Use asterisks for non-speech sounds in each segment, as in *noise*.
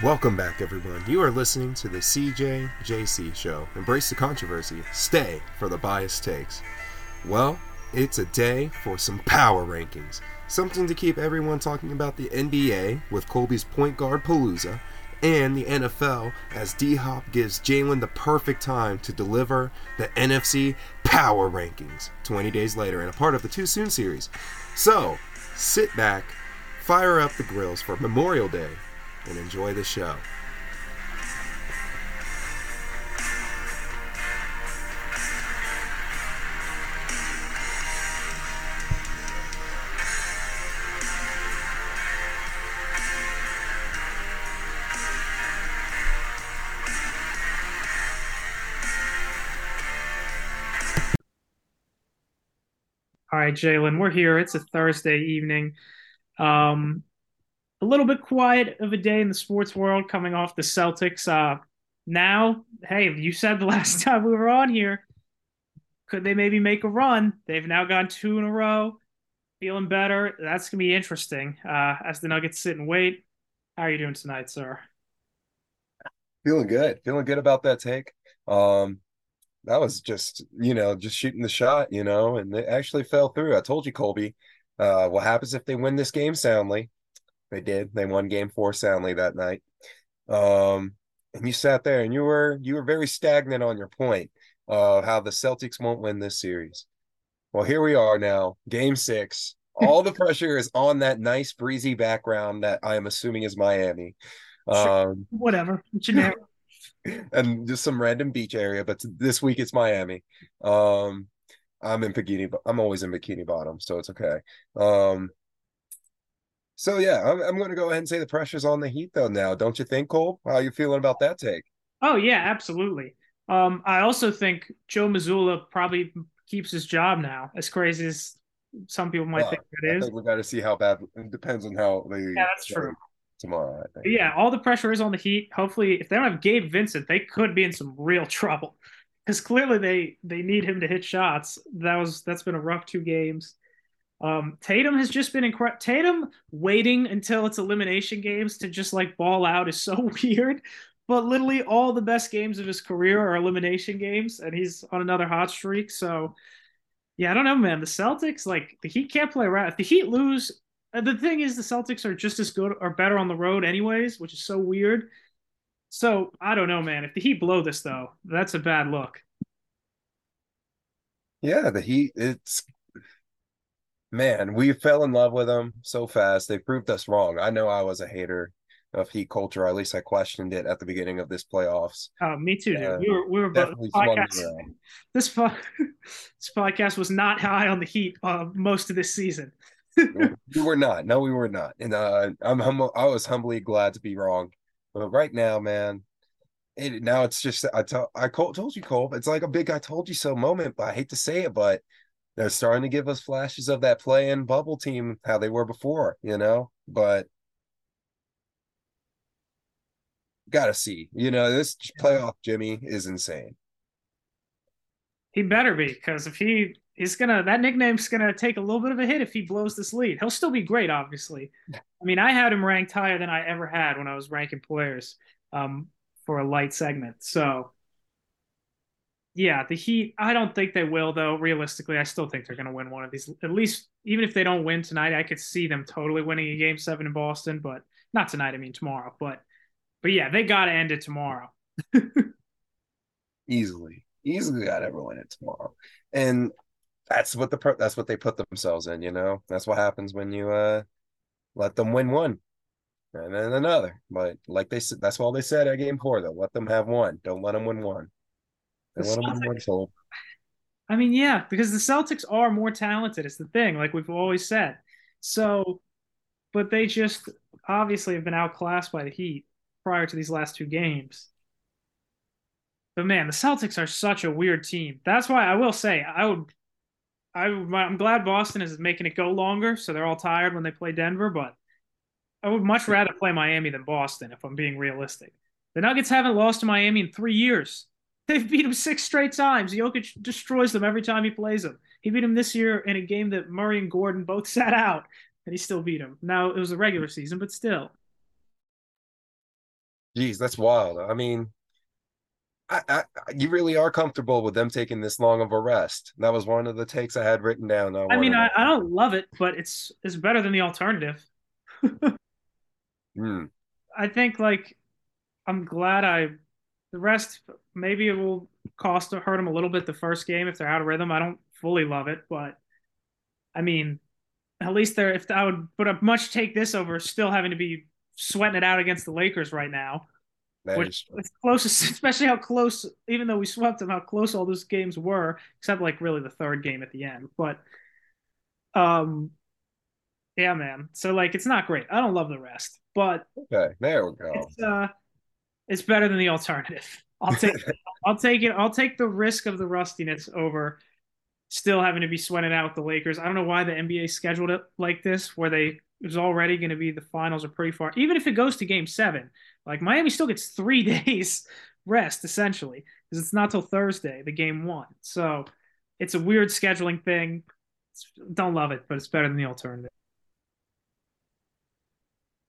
Welcome back, everyone. You are listening to the CJJC show. Embrace the controversy. Stay for the biased takes. Well, it's a day for some power rankings. Something to keep everyone talking about the NBA with Colby's point guard Palooza and the NFL as D Hop gives Jalen the perfect time to deliver the NFC power rankings 20 days later and a part of the Too Soon series. So, sit back, fire up the grills for Memorial Day, and enjoy the show. All right, Jalen, we're here. It's a Thursday evening. Um, a little bit quiet of a day in the sports world coming off the Celtics. Uh, now, hey, you said the *laughs* last time we were on here, could they maybe make a run? They've now gone two in a row, feeling better. That's going to be interesting uh, as the Nuggets sit and wait. How are you doing tonight, sir? Feeling good. Feeling good about that take. Um, that was just you know just shooting the shot you know and it actually fell through i told you colby uh, what happens if they win this game soundly they did they won game four soundly that night um, and you sat there and you were you were very stagnant on your point of how the celtics won't win this series well here we are now game six all the *laughs* pressure is on that nice breezy background that i am assuming is miami sure. um, whatever generic *laughs* and just some random beach area. But this week it's Miami. Um, I'm in bikini. I'm always in bikini bottom, so it's okay. Um, so yeah, I'm, I'm going to go ahead and say the pressure's on the Heat though. Now, don't you think, Cole? How are you feeling about that take? Oh yeah, absolutely. Um, I also think Joe Mazzulla probably keeps his job now. As crazy as some people might well, think it is. we got to see how bad. It depends on how they. Yeah, that's true tomorrow. I think. Yeah, all the pressure is on the Heat. Hopefully, if they don't have Gabe Vincent, they could be in some real *laughs* trouble because clearly they they need him to hit shots. That was that's been a rough two games. Um, Tatum has just been incredible. Tatum waiting until it's elimination games to just like ball out is so *laughs* weird. But literally all the best games of his career are elimination games, and he's on another hot streak. So, yeah, I don't know, man. The Celtics, like the Heat, can't play around. If the Heat lose, the thing is, the Celtics are just as good or better on the road, anyways, which is so weird. So I don't know, man. If the Heat blow this, though, that's a bad look. Yeah, the Heat. It's man, we fell in love with them so fast. They proved us wrong. I know I was a hater of Heat culture. At least I questioned it at the beginning of this playoffs. Oh, me too, dude. Uh, we were we were both podcast, this *laughs* this podcast was not high on the Heat uh, most of this season *laughs* we were not. No, we were not. And uh, I'm humble. I was humbly glad to be wrong. But right now, man, it, now it's just I told I told you, Cole. It's like a big "I told you so" moment. But I hate to say it, but they're starting to give us flashes of that play-in bubble team, how they were before. You know, but gotta see. You know, this playoff Jimmy is insane. He better be because if he he's gonna that nickname's gonna take a little bit of a hit if he blows this lead. He'll still be great, obviously. *laughs* I mean, I had him ranked higher than I ever had when I was ranking players um, for a light segment. So yeah, the Heat. I don't think they will, though. Realistically, I still think they're going to win one of these. At least, even if they don't win tonight, I could see them totally winning a Game Seven in Boston. But not tonight. I mean tomorrow. But but yeah, they got to end it tomorrow. *laughs* easily, easily got to win it tomorrow. And that's what the that's what they put themselves in. You know, that's what happens when you uh let them win one and then another. But like they said, that's all they said at game four. Though, let them have one. Don't let them win one. One. I mean, yeah, because the Celtics are more talented. It's the thing, like we've always said. So, but they just obviously have been outclassed by the Heat prior to these last two games. But man, the Celtics are such a weird team. That's why I will say I would I, I'm glad Boston is making it go longer, so they're all tired when they play Denver. But I would much rather play Miami than Boston, if I'm being realistic. The Nuggets haven't lost to Miami in three years. They've beat him six straight times. Jokic destroys them every time he plays them. He beat him this year in a game that Murray and Gordon both *laughs* sat out, and he still beat him. Now it was a regular season, but still. Geez, that's wild. I mean, I, I, you really are comfortable with them taking this long of a rest. That was one of the takes I had written down. I mean, I, I, don't love it, but it's it's better than the alternative. *laughs* mm. I think like I'm glad I the rest maybe it will cost hurt them a little bit the first game if they're out of rhythm. I don't fully love it, but I mean, at least they're if I would put up much take this over still having to be sweating it out against the Lakers right now. That which is closest, *laughs* especially how close, even though we swept them, how close all those games were, except like really the third game at the end. But, um, yeah, man. So like, it's not great. I don't love the rest, but okay, there we go. It's, uh, it's better than the alternative. I'll take, I'll take it. I'll take the risk of the rustiness over still having to be sweating out with the Lakers. I don't know why the NBA scheduled it like this, where they it was already going to be the finals are pretty far. Even if it goes to Game Seven, like Miami still gets three *laughs* days rest essentially because it's not till Thursday, the game one. So it's a weird scheduling thing. It's, don't love it, but it's better than the alternative.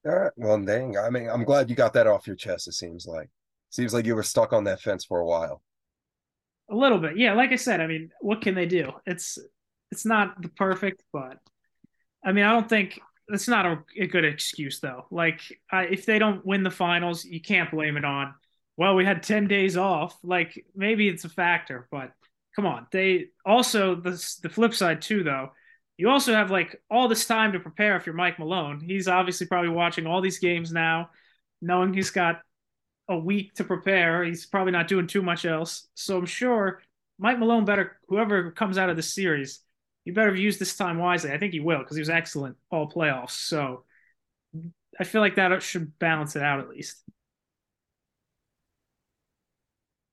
All right. Well, dang. I mean, I'm glad you got that off your chest. It seems like. Seems like you were stuck on that fence for a while. A little bit, yeah. Like I said, I mean, what can they do? It's it's not the perfect, but I mean, I don't think that's not a, a good excuse though. Like I, if they don't win the finals, you can't blame it on. Well, we had ten days off. Like maybe it's a factor, but come on. They also the the flip side too though. You also have like all this time to prepare if you're Mike Malone. He's obviously probably watching all these games now, knowing he's got a week to prepare. He's probably not doing too much else. So I'm sure Mike Malone better whoever comes out of the series you better use this time wisely. I think he will because he was excellent all playoffs. So I feel like that should balance it out at least.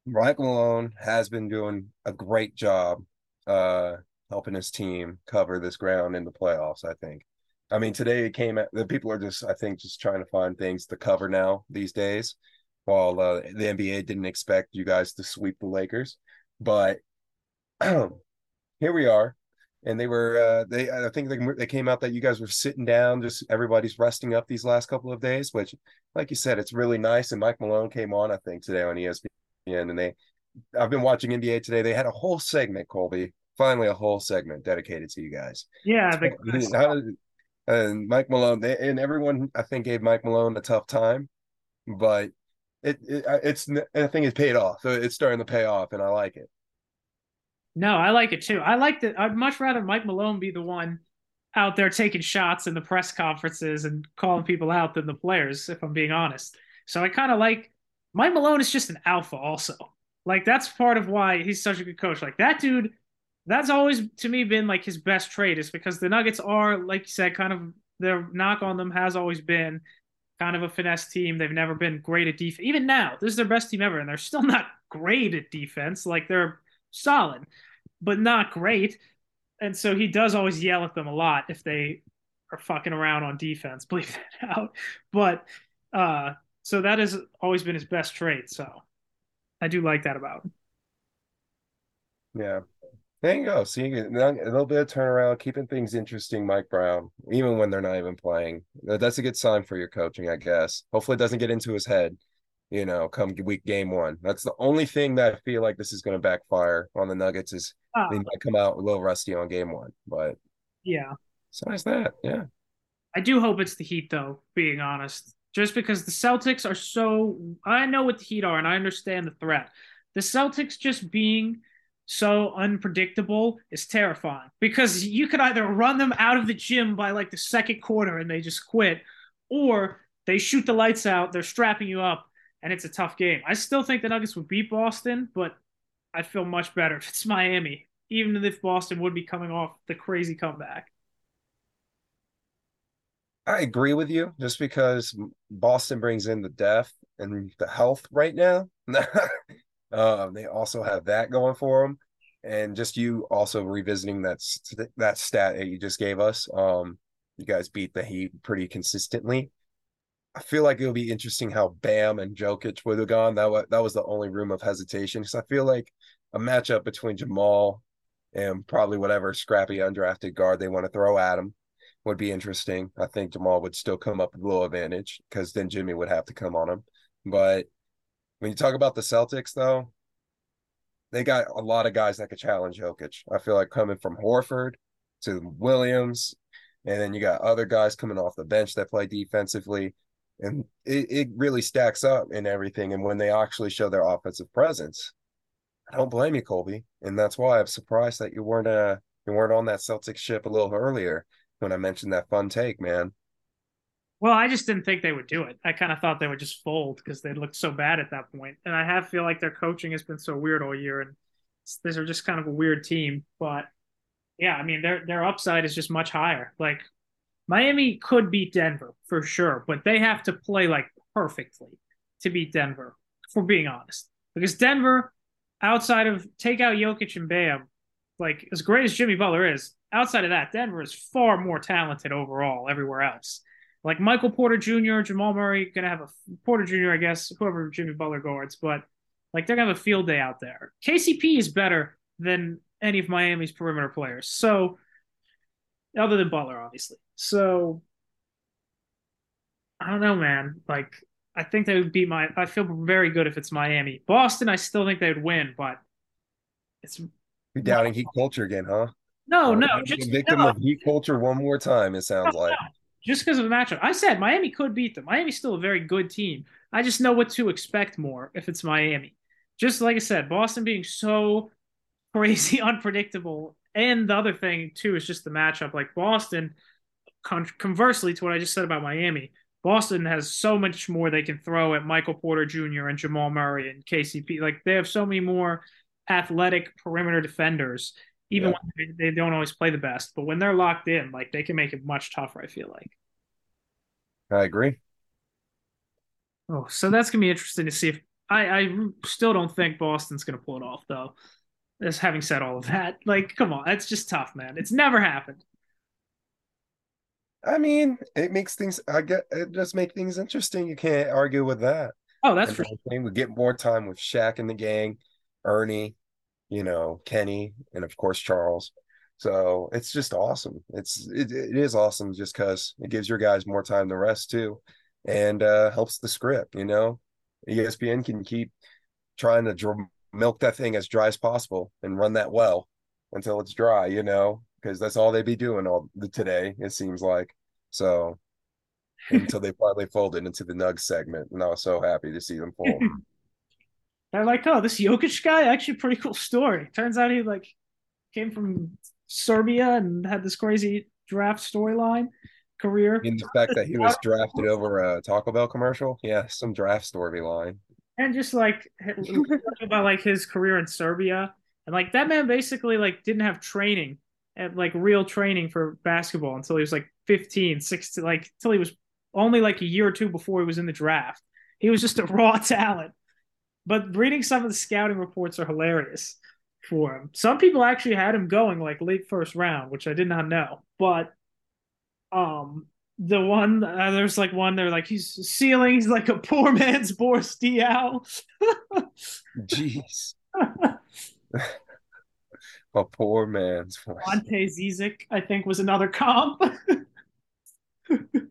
Mike Malone has been doing a great job uh, helping his team cover this ground in the playoffs, I think. I mean, today it came at the people are just, I think, just trying to find things to cover now these days. While uh, the NBA didn't expect you guys to sweep the Lakers, but *clears throat* here we are and they were uh, they I think they they came out that you guys were sitting down, just everybody's resting up these last couple of days, which, like you said, it's really nice. And Mike Malone came on, I think, today on ESPN, and they I've been watching NBA today. They had a whole segment, Colby, finally a whole segment dedicated to you guys. Yeah, the, *laughs* and Mike Malone, they, and everyone I think gave Mike Malone a tough time, but it, it it's I think it's paid off. So it's starting to pay off, and I like it. No, I like it too. I like that. I'd much rather Mike Malone be the one out there taking shots in the press conferences and calling people out than the players, if I'm being honest. So I kind of like Mike Malone is just an alpha, also. Like that's part of why he's such a good coach. Like that dude, that's always to me been like his best trait is because the Nuggets are, like you said, kind of their knock on them has always been kind of a finesse team. They've never been great at defense. Even now, this is their best team ever, and they're still *laughs* not great at defense. Like they're solid, but not great. And so he does always yell at them a lot if they are fucking around on defense, *laughs* believe that out. But uh, so that has always been his best trait. So I do like that about him. Yeah. There you go. Seeing a little bit of turnaround, keeping things interesting, Mike Brown, even when they're not even playing. That's a good sign for your coaching, I guess. Hopefully, it doesn't get into his head you know, come week game one. That's the only thing that I feel like this is going to backfire on the Nuggets is uh, they might come out a little rusty on game one. But yeah, besides that, yeah. I do hope it's the Heat, though. Being honest, just because the Celtics are so, I know what the Heat are, and I understand the threat. The Celtics just being so unpredictable is terrifying because you could either run them out of the gym by like the second quarter and they just quit, or they shoot the lights out, they're strapping you up, and it's a tough game. I still think the Nuggets would beat Boston, but I feel much better if it's *laughs* Miami, even if Boston would be coming off the crazy comeback. I agree with you just because Boston brings in the depth and the health right now. *laughs* um, they also have that going for them. And just you also revisiting that that stat that you just gave us. Um, you guys beat the Heat pretty consistently. I feel like it would be interesting how Bam and Jokic would have gone. That was, that was the only room of hesitation because I feel like a matchup between Jamal and probably whatever scrappy undrafted guard they want to throw at him would be interesting. I think Jamal would still come up with a little advantage because then Jimmy would have to come on him. But when you talk about the Celtics, though, they got a lot of guys that could challenge Jokic. I feel like coming from Horford to Williams, and then you got other guys coming off the bench that play defensively. And it, it really stacks up in everything. And when they actually show their offensive presence, I don't blame you, Colby. And that's why I'm surprised that you weren't uh you weren't on that Celtics ship a little earlier when I mentioned that fun take, man. Well, I just didn't think they would do it. I kind of thought they would just fold because they looked so bad at that point. And I have feel like their coaching has been so weird all year, and these are just kind of a weird team. But yeah, I mean their their upside is just much higher. Like Miami could beat Denver for sure, but they have to play like perfectly to beat Denver. For being honest, because Denver, outside of take out Jokic and Bam, like as great as Jimmy Butler is, outside of that, Denver is far more talented overall everywhere else like Michael Porter Jr., Jamal Murray, gonna have a Porter Jr., I guess, whoever Jimmy Butler guards, but like they're gonna have a field day out there. KCP is better than any of Miami's perimeter players. So other than Butler, obviously. So I don't know, man. Like I think they would beat my I feel very good if it's Miami. Boston, I still think they would win, but it's You're doubting heat culture again, huh? No, no, just victim no. of heat culture one more time, it sounds no, like. No just because of the matchup. I said Miami could beat them. Miami's still a very good team. I just know what to expect more if it's Miami. Just like I said, Boston being so *laughs* crazy unpredictable. And the other thing, too, is just the matchup. Like Boston, con- conversely to what I just said about Miami, Boston has so much more they can throw at Michael Porter Jr. and Jamal Murray and KCP. Like they have so many more athletic perimeter defenders even yeah. when they, they don't always play the best. But when they're locked in, like they can make it much tougher. I feel like. I agree. Oh, so that's gonna be interesting to see if I I still don't think Boston's gonna pull it off though. As having said all of that, *laughs* like, come on, that's just tough, man. It's never happened. I mean, it makes things. I get it does make things interesting. You can't argue with that. Oh, that's and for sure. We get more time with Shaq and the gang, Ernie, you know, Kenny, and of course Charles. So it's just awesome. It's it, it is awesome just because it gives your guys more time to rest too, and uh, helps the script. You know, ESPN can keep trying to dr- milk that thing as dry as possible and run that well until it's dry. You know, because that's all they'd be doing all the today. It seems like so until they finally folded into the Nugs segment, and I was so happy to see them fold. *laughs* They're like, oh, this Jokic guy, actually pretty cool story. Turns out he like came from Serbia and had this crazy draft storyline career. In the fact that he was *laughs* drafted over a Taco Bell commercial, yeah, some draft storyline. And just like *laughs* about like his career in Serbia, and like that man basically like didn't have training at like real training for basketball until he was like 15, 16, like until he was only like a year or two before he was in the draft. He was just a raw *laughs* talent but reading some of the scouting reports are hilarious for him. Some people actually had him going like late first round, which I did not know. But um the one uh, there's like one they're like he's ceiling he's like a poor *laughs* man's Boris Diaw. Jeez. *laughs* a poor man's Ante Zizic, I think, was another comp. *laughs*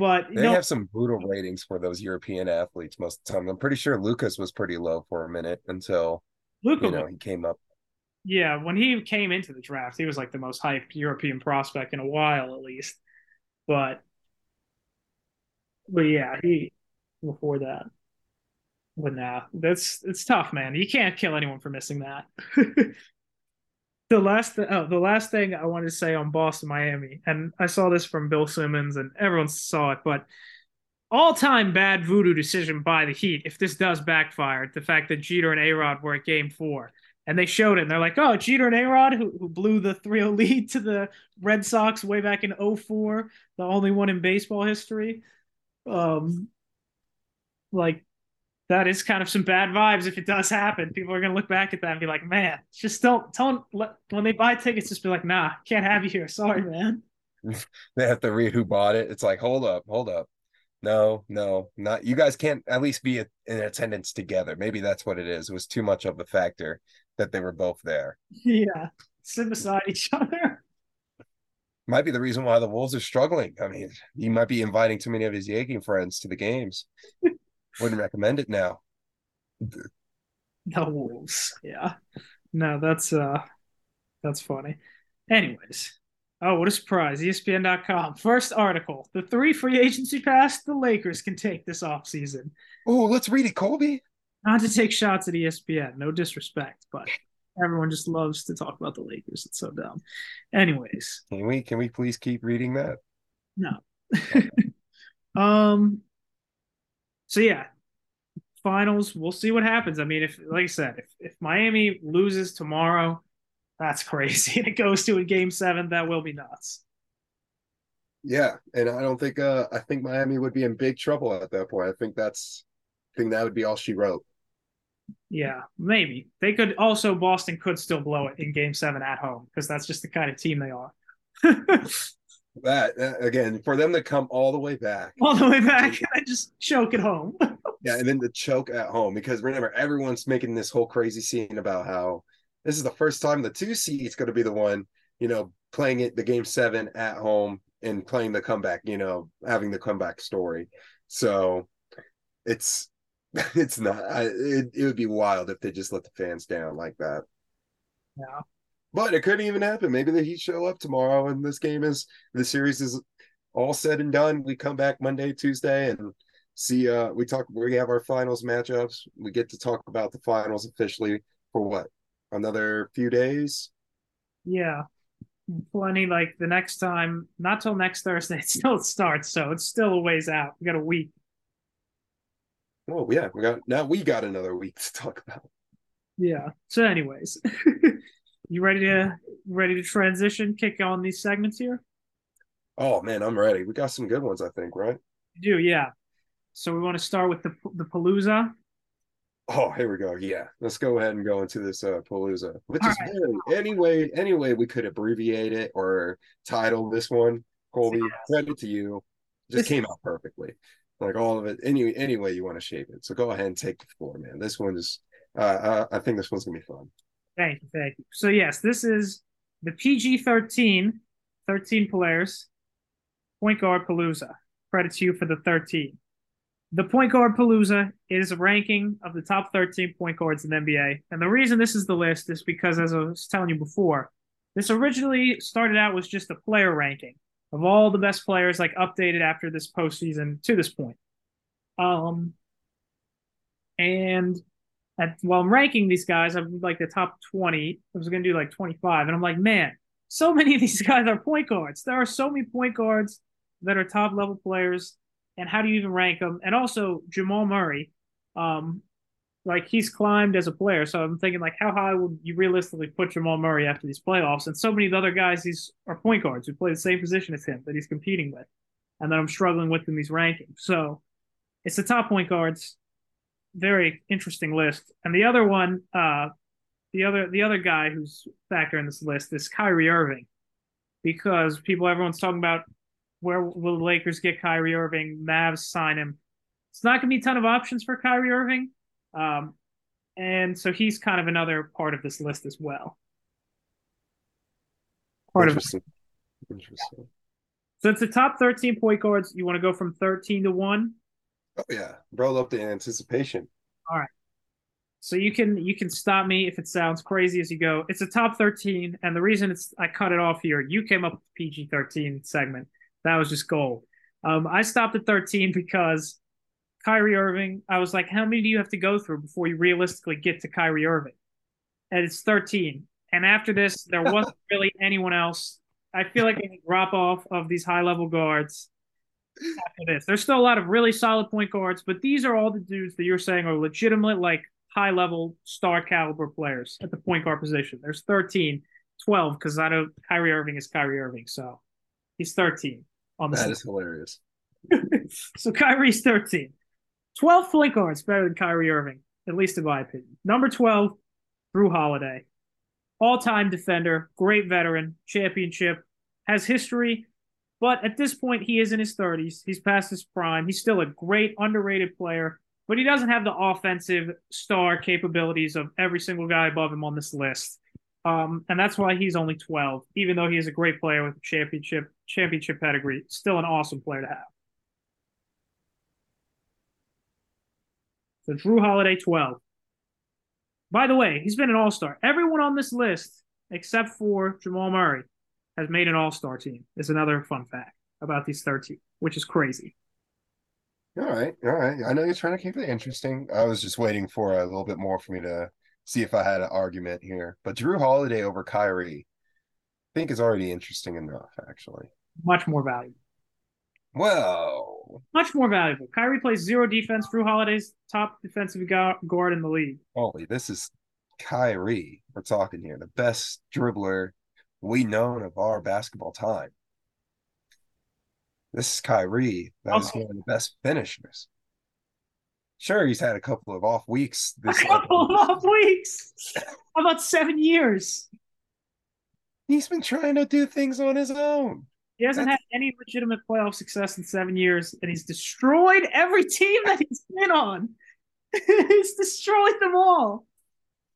But they have some brutal ratings for those European athletes most of the time. I'm pretty sure Lucas was pretty low for a minute until Luka, you know he came up. Yeah, when he came into the draft, he was like the most hyped European prospect in a while, at least. But but yeah, he before that. But now that's it's tough, man. You can't kill anyone for missing that. *laughs* the last th- oh, the last thing I wanted to say on Boston Miami, and I saw this from Bill Simmons, and everyone saw it, but all-time bad voodoo decision by the Heat. If this does backfire, the fact that Jeter and A-Rod were at Game Four, and they showed it, and they're like, "Oh, Jeter and A-Rod, who, who blew the 3-0 *laughs* lead to the Red Sox way back in 04, the only one in baseball history." Um, like that is kind of some bad vibes if it does happen. People are gonna look back at that and be like, "Man, just don't tell them when they buy tickets, just be like, nah, can't have you here. Sorry, man." *laughs* they have to read who bought it. It's like, hold up, hold up. No, no, not you guys can't at least be in attendance together. Maybe that's what it is. It was too much of a factor that they were both there. Yeah, sit beside each other. Might be the reason why the Wolves are struggling. I mean, he might be inviting too many of his Yankee friends to the games. *laughs* Wouldn't recommend it now. The Wolves. Yeah. No, that's uh that's funny. Anyways. Oh, what a surprise. ESPN.com. First article. The three free agency pass the Lakers can take this offseason. Oh, let's read it, Colby. Not to take shots at ESPN. No disrespect, but everyone just loves to talk about the Lakers. It's so dumb. Anyways. Can we can we please keep reading that? No. *laughs* um so yeah, finals. We'll see what happens. I mean, if like I said, if, if Miami loses tomorrow, that's *laughs* crazy. it goes to a game seven, that will be nuts. Yeah, and I don't think uh I think Miami would be in big trouble at that point. I think that's I think that would be all she wrote. Yeah, maybe. They could also Boston could still blow it in game seven at home because that's just the kind of team they are. *laughs* that uh, again for them to come all the way back. All the way back *laughs* and just choke at home. *laughs* Yeah and then the choke at home because remember everyone's making this whole crazy scene about how this is the first time the two seed's going to be the one you know playing it the game seven at home and playing the comeback you know having the comeback story. So it's *laughs* it's not I, it, it would be wild if they just let the fans down like that. Yeah but it couldn't even happen. Maybe the Heat show up tomorrow and this game is the series is all said and done. We come back Monday, Tuesday, and see uh we talk we have our finals matchups. We get to talk about the finals officially for what? Another few days? Yeah. Plenty like the next time, not till next Thursday, *laughs* it still starts, so it's still a ways out. We got a week. Oh yeah, we got now we got another week to talk about. Yeah. So anyways. *laughs* You ready to ready to transition? Kick on these segments here. Oh man, I'm ready. We got some good ones, I think, right? You do, yeah. So we want to start with the the Palooza. Oh, here we go. Yeah, let's go ahead and go into this uh, Palooza, which All is right. really any way any way we could abbreviate it or title this one. Colby, yeah. credit to you. Just this came out perfectly. Like all of it, any any way you want to shape it. So go ahead and take the floor, man. This one is. Uh, uh I think this one's gonna be fun. Thank you, thank you. So yes, this is the PG 13, 13 players, point guard Palooza. Credit to you for the 13. The point guard Palooza is a ranking of the top 13 point guards in the NBA. And the reason this is the list is because, as I was telling you before, this originally started out was just a player ranking of all the best players, like updated after this postseason to this point. Um, and at, while I'm ranking these guys, I'm like the top 20. I was going to do like 25. And I'm like, man, so *laughs* many of these guys are point guards. There are so many point guards that are top level players. And how do you even rank them? And also Jamal Murray, um, like he's climbed as a player. So I'm thinking like, how high would you realistically put Jamal Murray after these playoffs? And so many of the other guys, these are point guards who play the same position as him that he's competing with, and that I'm struggling with in these rankings. So it's the top point guards very interesting list. And the other one, uh, the other the other guy who's back there in this list is Kyrie Irving, because people everyone's talking about where will the Lakers get Kyrie Irving, Mavs sign him. It's not going to be a ton of options for Kyrie Irving, um, and so he's kind of another part of this list as well. Part Interesting. of Interesting. So it's the top 13 point guards. You want to go from 13 to 1? Oh yeah, brought up the anticipation. All right. So you can you can stop me if it sounds crazy as you go. It's a top 13, and the reason it's I cut it off here, you came up with the PG 13 segment. That was just gold. Um, I stopped at 13 because Kyrie Irving, I was like, how many do you have to go through before you realistically get to Kyrie Irving? And it's 13. And after this, there wasn't *laughs* really anyone else. I feel like a drop off of these high level guards after this. There's still a lot of really solid point guards, but these are all the dudes that you're saying are legitimate, like high level star caliber players at the point guard position. There's 13, 12, because I know Kyrie Irving is Kyrie Irving, so he's 13 on the. That is hilarious. *laughs* so Kyrie's 13. 12 point guards better than Kyrie Irving, at least in my opinion. Number 12, Jrue Holiday. All time defender, great veteran, championship, has history but at this point, he is in his 30s. He's past his prime. He's still a great, underrated player, but he doesn't have the offensive star capabilities of every single guy above him on this list. Um, and that's why he's only 12, even though he is a great player with a championship championship pedigree. Still an awesome player to have. So Jrue Holiday, 12. By the way, he's been an all star. Everyone on this list, except for Jamal Murray, has made an all star team. Is another fun fact about these 13, which is crazy. All right, all right. I know you're trying to keep it interesting. I was just waiting for a little bit more for me to see if I had an argument here. But Jrue Holiday over Kyrie, I think is already interesting enough, actually. Much more valuable. Well, much more valuable. Kyrie plays zero defense. Jrue Holiday's top defensive guard in the league. Holy, this is Kyrie. We're talking here, the best dribbler we known of our basketball time. This is Kyrie. That is one of the best finishers. Sure, he's had a couple of off weeks. This a couple of off weeks. How about seven years? He's been trying to do things on his own. He hasn't That's... had any legitimate playoff success in seven years, and he's destroyed every team that he's been on. *laughs* he's destroyed them all.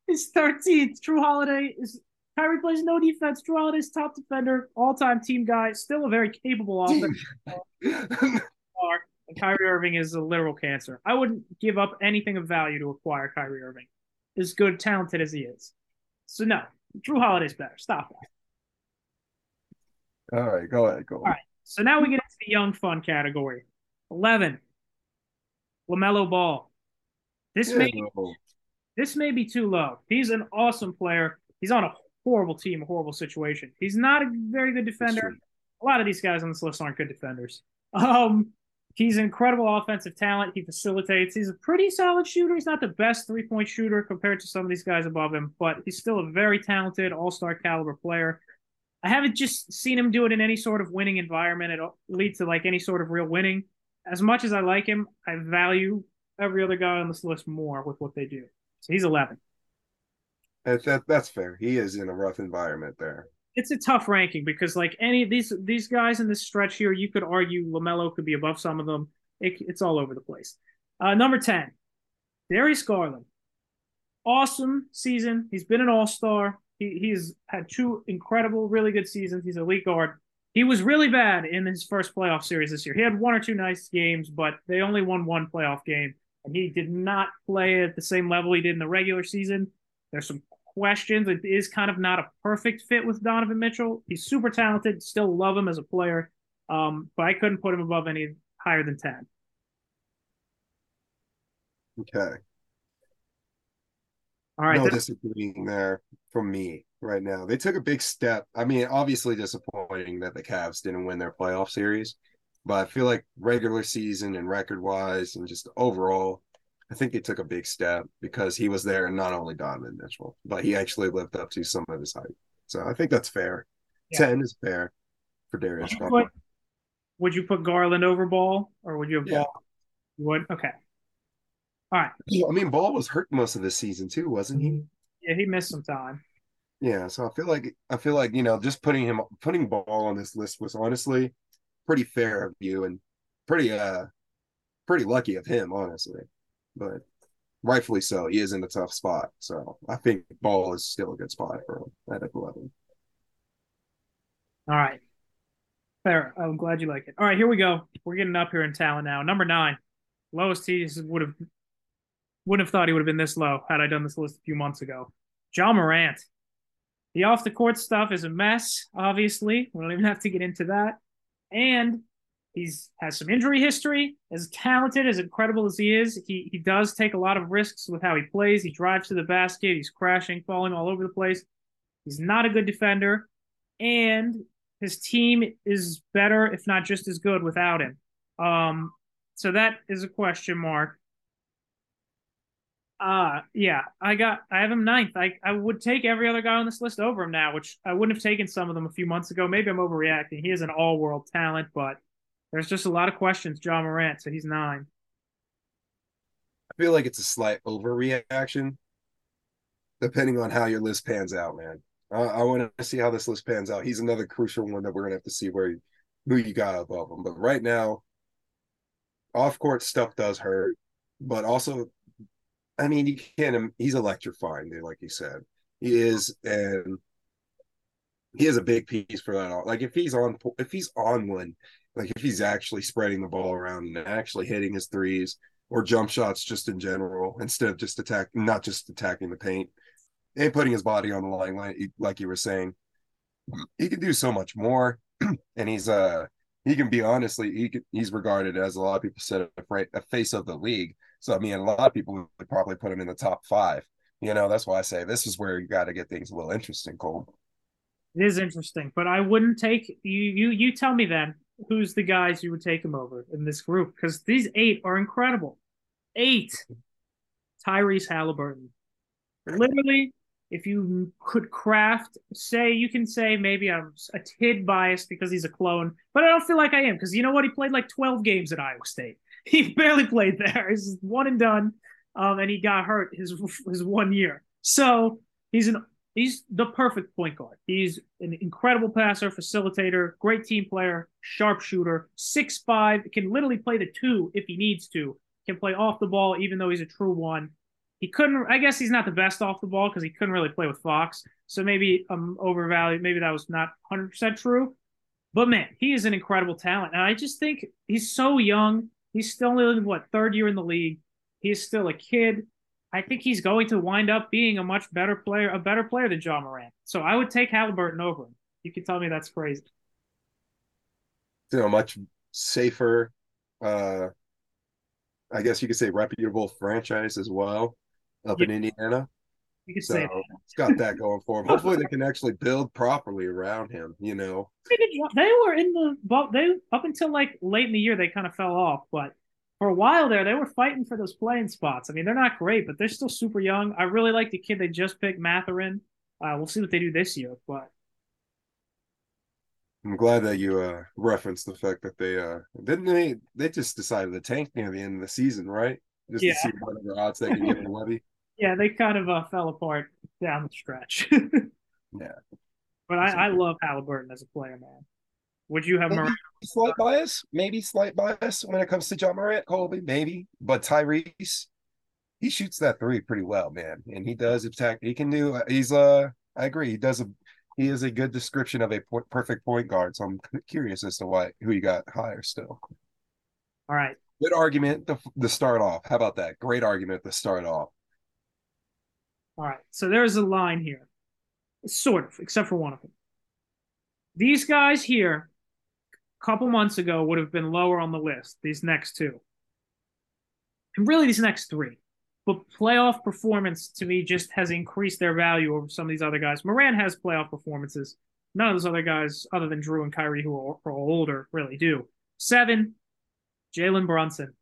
He's 13th. Jrue Holiday is Kyrie plays no defense. Jrue Holiday's top defender, all-time team guy, still a very capable offensive. *laughs* and Kyrie Irving is a literal cancer. I wouldn't give up anything of value to acquire Kyrie Irving, as good, talented as he is. So no, Jrue Holiday's better. Stop that. All right, go ahead. Go. All right. So now we get into the young fun category. Eleven. LaMelo Ball. This yeah, may this may be too low. He's an awesome player. He's on a horrible team, a horrible situation. He's not a very good defender. A lot of these guys on this list aren't good defenders. Um, He's an incredible offensive talent. He facilitates. He's a pretty solid shooter. He's not the best three point shooter compared to some of these guys above him, but he's still a very talented all star caliber player. I haven't just seen him do it in any sort of winning environment. It leads to like any sort of real winning. As much as I like him, I value every other guy on this list more with what they do. So he's 11. That, that, that's fair. He is in a rough environment there it's a tough ranking because like any these these guys in this stretch here, you could argue Lamelo could be above some of them. It, it's all over the place. Uh, number ten, Darius Garland, awesome season. He's been an All Star. He he's had two incredible, really good seasons. He's a elite guard. He was really bad in his first playoff series this year. He had one or two nice games, but they only won one playoff game, and he did not play at the same level he did in the regular season. There's some questions. It is kind of not a perfect fit with Donovan Mitchell. He's super talented, still love him as a player, um, but I couldn't put him above any higher than 10. Okay. All right. No disagreeing there from me right now. They took a big step. I mean, obviously disappointing that the Cavs didn't win their playoff series, but I feel like regular season and record wise and just overall, I think he took a big step because he was there and not only Donovan Mitchell, but he actually lived up to some of his hype. So I think that's fair. Yeah. 10 is fair for Darius. Would you, put, would you put Garland over Ball or would you have yeah. Ball? You would? Okay. All right. I mean, Ball was hurt most of this season too, wasn't he? Yeah, he missed some time. Yeah, so I feel like I feel like you know just putting him putting Ball on this list was honestly pretty fair of you and pretty uh pretty lucky of him, honestly but rightfully so. He is in a tough spot. So I think ball is still a good spot for him at 11. All right. Fair. I'm glad you like it. All right, here we go. We're getting up here in talent now. Number nine. Lowest he would have wouldn't have thought he would have been this low had I done this list a few months ago. Ja Morant. The off the court stuff is a mess, obviously. We don't even have to get into that. And He's has some injury history. As talented, as incredible as he is, he he does take a lot of risks with how he plays. He drives to the basket. He's crashing, falling all over the place. He's not a good defender, and his team is better, if not just as good, without him. Um, so that is a question mark. Uh yeah, I got I have him ninth. I, I would take every other guy on this list over him now, which I wouldn't have taken some of them a few months ago. Maybe I'm overreacting. He is an all world talent, but there's just a lot of questions, Ja Morant, so he's nine. I feel like it's a slight overreaction, depending on how your list pans out, man. I, want to see how this list pans out. He's another crucial one that we're gonna have to see where who you got above him. But right now, off court stuff does hurt, but also, I mean, you can't. He's electrifying, like you said. He is, and he is a big piece for that. All Like if he's on, if he's on one, like if he's actually spreading the ball around and actually hitting his threes, or jump shots just in general instead of just attack, not just attacking the paint and putting his body on the line, like, like you were saying. He can do so much more, *clears throat* and he's uh he can be honestly he can, he's regarded as a lot of people said a, face of the league. So I mean, a lot of people would probably put him in the top five. You know, that's why I say this is where you got to get things a little interesting, Cole. It is interesting, but I wouldn't take you. You you tell me then who's the guys you would take him over in this group because these eight are incredible. Eight, Tyrese Halliburton. Literally, if you could craft, say you can say maybe I'm a tid biased because he's a clone, but I don't feel like I am because you know what? He played like 12 games at Iowa State. *laughs* He barely played there. He's one and done um, and he got hurt his his one year. So he's an he's the perfect point guard. He's an incredible passer, facilitator, great team player, sharpshooter, six five, can literally play the two if he needs to. Can play off the ball even though he's a true one. He couldn't. I guess he's not the best off the ball because he couldn't really play with Fox. So maybe I'm um overvalued. Maybe that was not 100 percent true. But man, he is an incredible talent, and I just think he's so young. He's still only what third year in the league. He's still a kid. I think he's going to wind up being a much better player, a better player than Ja Morant. So I would take Halliburton over him. You can tell me that's crazy. You know, much safer, uh, I guess you could say reputable franchise as well up yeah. in Indiana. You could so say that. it's got that going for him. Hopefully, they can actually build properly around him. You know, they were in the they up until like late in the year they kind of fell off, but for a while there, they were fighting for those playing spots. I mean, they're not great, but they're still super young. I really like the kid they just picked, Mathurin. Uh, we'll see what they do this year, but I'm glad that you uh, referenced the fact that they uh, didn't they they just decided to tank near the end of the season, right? Just yeah. to see whatever odds they can get in Wemby. *laughs* Yeah, they kind of uh, fell apart down the stretch. *laughs* yeah, but I, I love Halliburton as a player, man. Would you have maybe Morant? Slight bias, maybe slight bias when it comes to Ja Morant, Colby, maybe. But Tyrese, he shoots that three pretty well, man, and he does attack. He can do. He's uh, I agree. He does a. He is a good description of a po- perfect point guard. So I'm curious as to why who you got higher still. All right. Good argument to, to start off. How about that? Great argument to start off. All right. So there's a line here, sort of, except for one of them. These guys here couple months ago would have been lower on the list, these next two. And really, these next three. But playoff performance to me just has increased their value over some of these other guys. Morant has playoff performances. None of those other guys, other than Drew and Kyrie, who are, are older, really do. Seven, Jalen Brunson.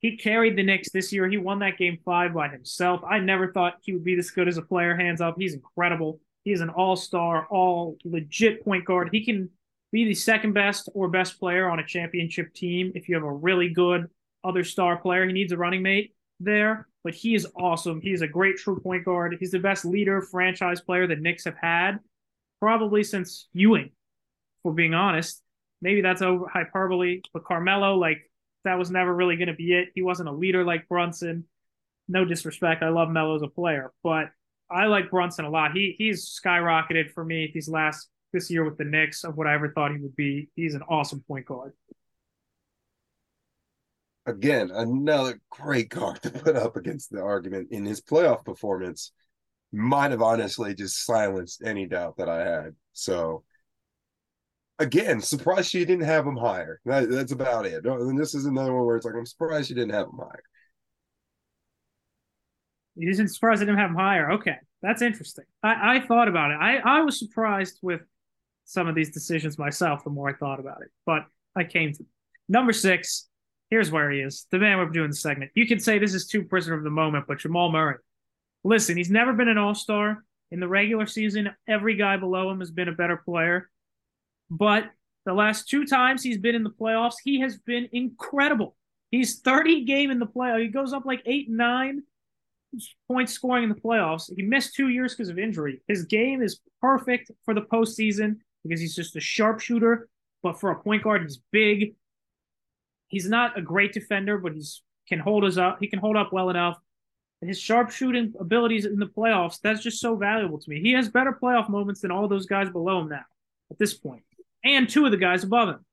He carried the Knicks this year. He won that game five by himself. I never thought he would be this good as a player, hands up. He's incredible. He's an all star, all legit point guard. He can be the second best or best player on a championship team if you have a really good other star player. He needs a running mate there, but he is awesome. He's a great true point guard. He's the best leader, franchise player the Knicks have had probably since Ewing, for being honest. Maybe that's over hyperbole, but Carmelo, like, that was never really going to be it. He wasn't a leader like Brunson. No disrespect. I love Melo as a player, but I like Brunson a lot. He he's skyrocketed for me these last this year with the Knicks of what I ever thought he would be. He's an awesome point guard. Again, another great card to put up against the argument in his playoff performance. Might have honestly just silenced any doubt that I had. So, again, surprised she didn't have him higher. That, that's about it. And this is another one where it's like, I'm surprised she didn't have him higher. You isn't surprised I didn't have him higher. Okay, that's interesting. I, I thought about it. I, I was surprised with some of these decisions myself the more I thought about it. But I came to number six. Here's where he is. The man we're doing the segment. You can say this is too prisoner of the moment, but Jamal Murray. Listen, he's never been an all star. In the regular season, every guy below him has been a better player. But the last two times he's been in the playoffs, he has been incredible. He's 30 game in the playoff. He goes up like eight, nine points scoring in the playoffs. He missed two years because of injury. His game is perfect for the postseason because he's just a sharpshooter. But for a point guard, he's big. He's not a great defender, but he's can hold us up. He can hold up well enough. And his sharpshooting abilities in the playoffs, that's just so valuable to me. He has better playoff moments than all those guys below him now at this point, and two of the guys above him.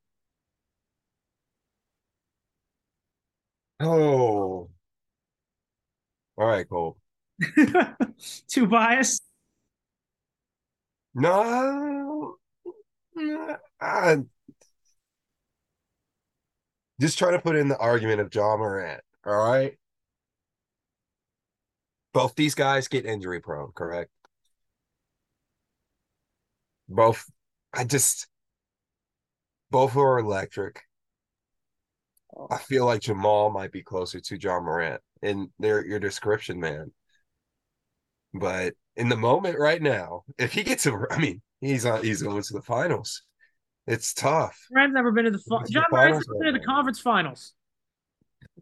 Oh, all right, Cole. *laughs* Too biased. No, I just try to put in the argument of Ja Morant. All right. Both these guys get injury prone, correct? Both, I just, both are electric. I feel like Jamal might be closer to Ja Morant in their your description, man. But in the moment right now, if he gets a, I mean, he's on, he's going to the finals. It's tough. Morant's never been to the the John finals never been to the conference finals.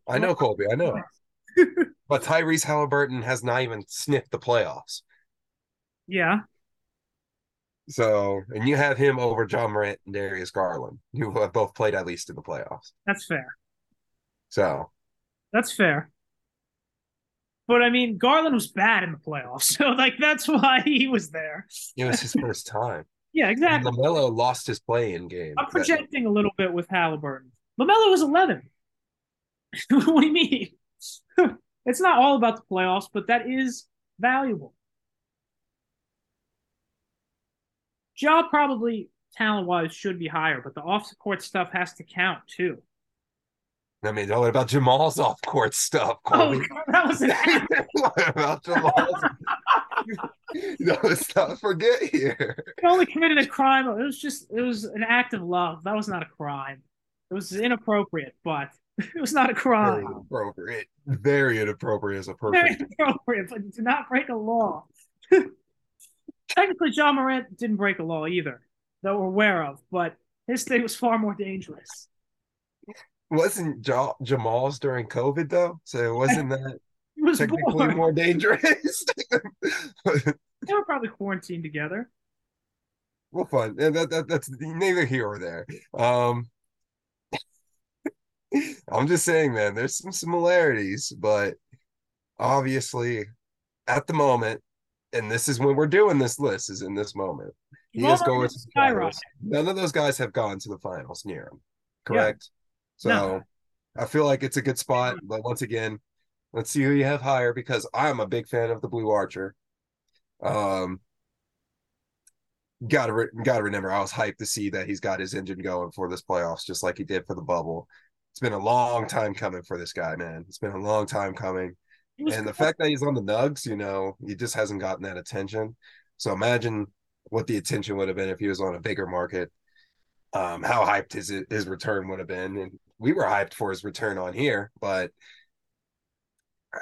I know, Colby. I know. *laughs* But Tyrese Halliburton has not even sniffed the playoffs. Yeah, So, and you have him over Ja Morant and Darius Garland, who have both played at least in the playoffs. that's fair. So, That's fair. But I mean, Garland was bad in the playoffs, *laughs* so like that's why he was there. it was his first time. *laughs* Yeah, And exactly. LaMelo lost his play in game. I'm projecting a little bit with Halliburton. LaMelo was 11. *laughs* what do you mean? it's not all about the playoffs, but that is valuable. Job probably talent wise should be higher, but the off the court stuff has to count too. I mean, what about Jamal's off court stuff, Oh, Colby? that was an *laughs* what about Jamal's? no, let's not forget here. He only committed a crime. It was just it was an act of love. That was not a crime. It was inappropriate, but *laughs* it was not a Very crime. inappropriate. Very inappropriate as a Very person. inappropriate, but do not break a law. *laughs* Technically, Ja Morant didn't break a law either, that we're aware of, but his thing was far more dangerous. Wasn't ja- Jamal's during COVID though? So it *laughs* wasn't that was technically born. more dangerous. *laughs* They were probably quarantined together. well, fun. That, that that's neither here or there. Um, *laughs* I'm just saying, man. There's some similarities, but obviously, at the moment, and this is when we're doing this list, is in this moment. He is going to the skyrocket. finals. None of those guys have gone to the finals near him. Correct. So No. I feel like it's a good spot. But once again, let's see who you have higher because I'm a big fan of the Blue Archer. Um, gotta re- gotta remember, I was hyped to see that he's got his engine going for this playoffs, just like he did for the bubble. It's been a long time coming for this guy, man. It's been a long time coming. And the fact that he's on the Nugs, you know, he just hasn't gotten that attention. So imagine what the attention would have been if he was on a bigger market. Um, how hyped his his return would have been, and we were hyped for his return on here. But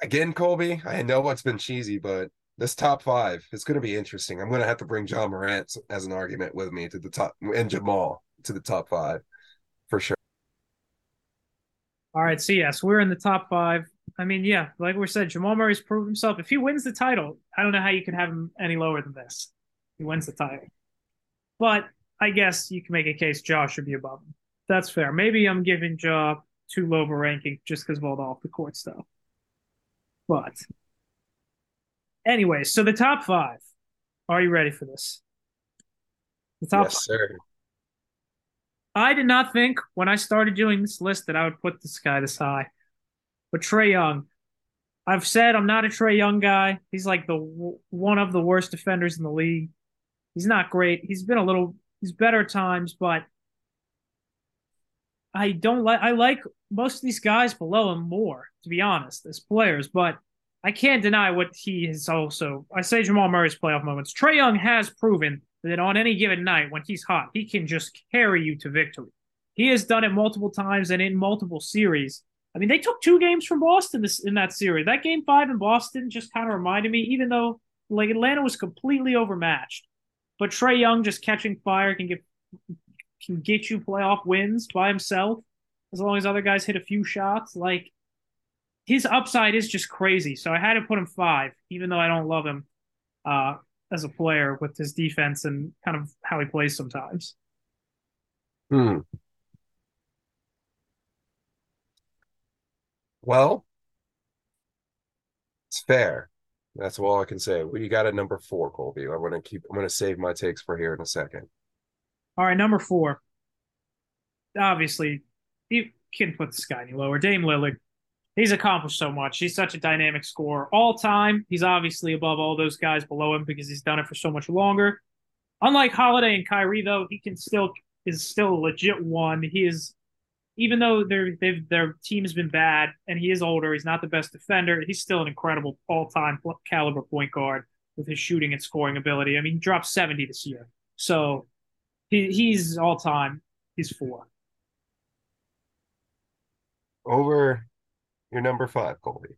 again, Colby, I know what's been cheesy, but this top five is going to be interesting. I'm going to have to bring Ja Morant as an argument with me to the top, and Jamal to the top five for sure. All right, so yes, we're in the top five. I mean, yeah, like we said, Jamal Murray's proved himself. If he wins the title, I don't know how you could have him any lower than this. He wins the title. But I guess you can make a case Josh should be above him. That's fair. Maybe I'm giving Ja too low of a ranking just because of all the off the court stuff. But anyway, so the top five. Are you ready for this? The top yes, sir. I did not think when I started doing this list that I would put this guy this high. But Trae Young, I've said I'm not a Trae Young guy. He's like the one of the worst defenders in the league. He's not great. He's been a little he's better at times, but I don't like I like most of these guys below him more, to be honest, as players, but I can't deny what he has also I say Jamal Murray's playoff moments. Trae Young has proven that on any given night when he's hot, he can just carry you to victory. He has done it multiple times and in multiple series. I mean, they took two games from Boston this, in that series. That game five in Boston just kind of reminded me, even though like Atlanta was completely overmatched, but Trae Young just catching fire can get can get you playoff wins by himself as long as other guys hit a few shots. Like his upside is just crazy. So I had to put him five, even though I don't love him. Uh, as a player with his defense and kind of how he plays sometimes. Hmm. Well, it's fair. That's all I can say. Well, you got a number four, Colby. I'm gonna keep. I'm gonna save my takes for here in a second. All right, number four. Obviously, you can't put this guy any lower. Dame Lillard. He's accomplished so much. He's such a dynamic scorer all time. He's obviously above all those guys below him because he's done it for so much longer. Unlike Holiday and Kyrie, though, he can still is still a legit one. He is, even though their their team has been bad and he is older, he's not the best defender. He's still an incredible all time caliber point guard with his shooting and scoring ability. I mean, he dropped seventy this year, so he, he's all time. He's four. Over your number five, Colby.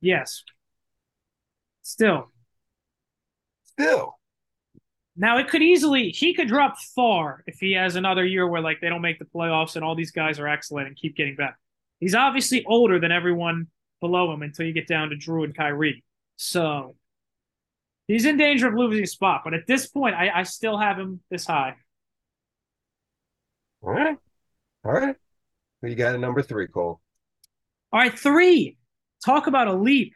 Yes. Still. Still. Now it could easily he could drop far if he has another year where like they don't make the playoffs and all these guys are excellent and keep getting better. He's obviously older than everyone below him until you get down to Jrue and Kyrie. So he's in danger of losing a spot. But at this point, I, I still have him this high. All right. All right. You got a number three, Cole. All right, three. Talk about a leap.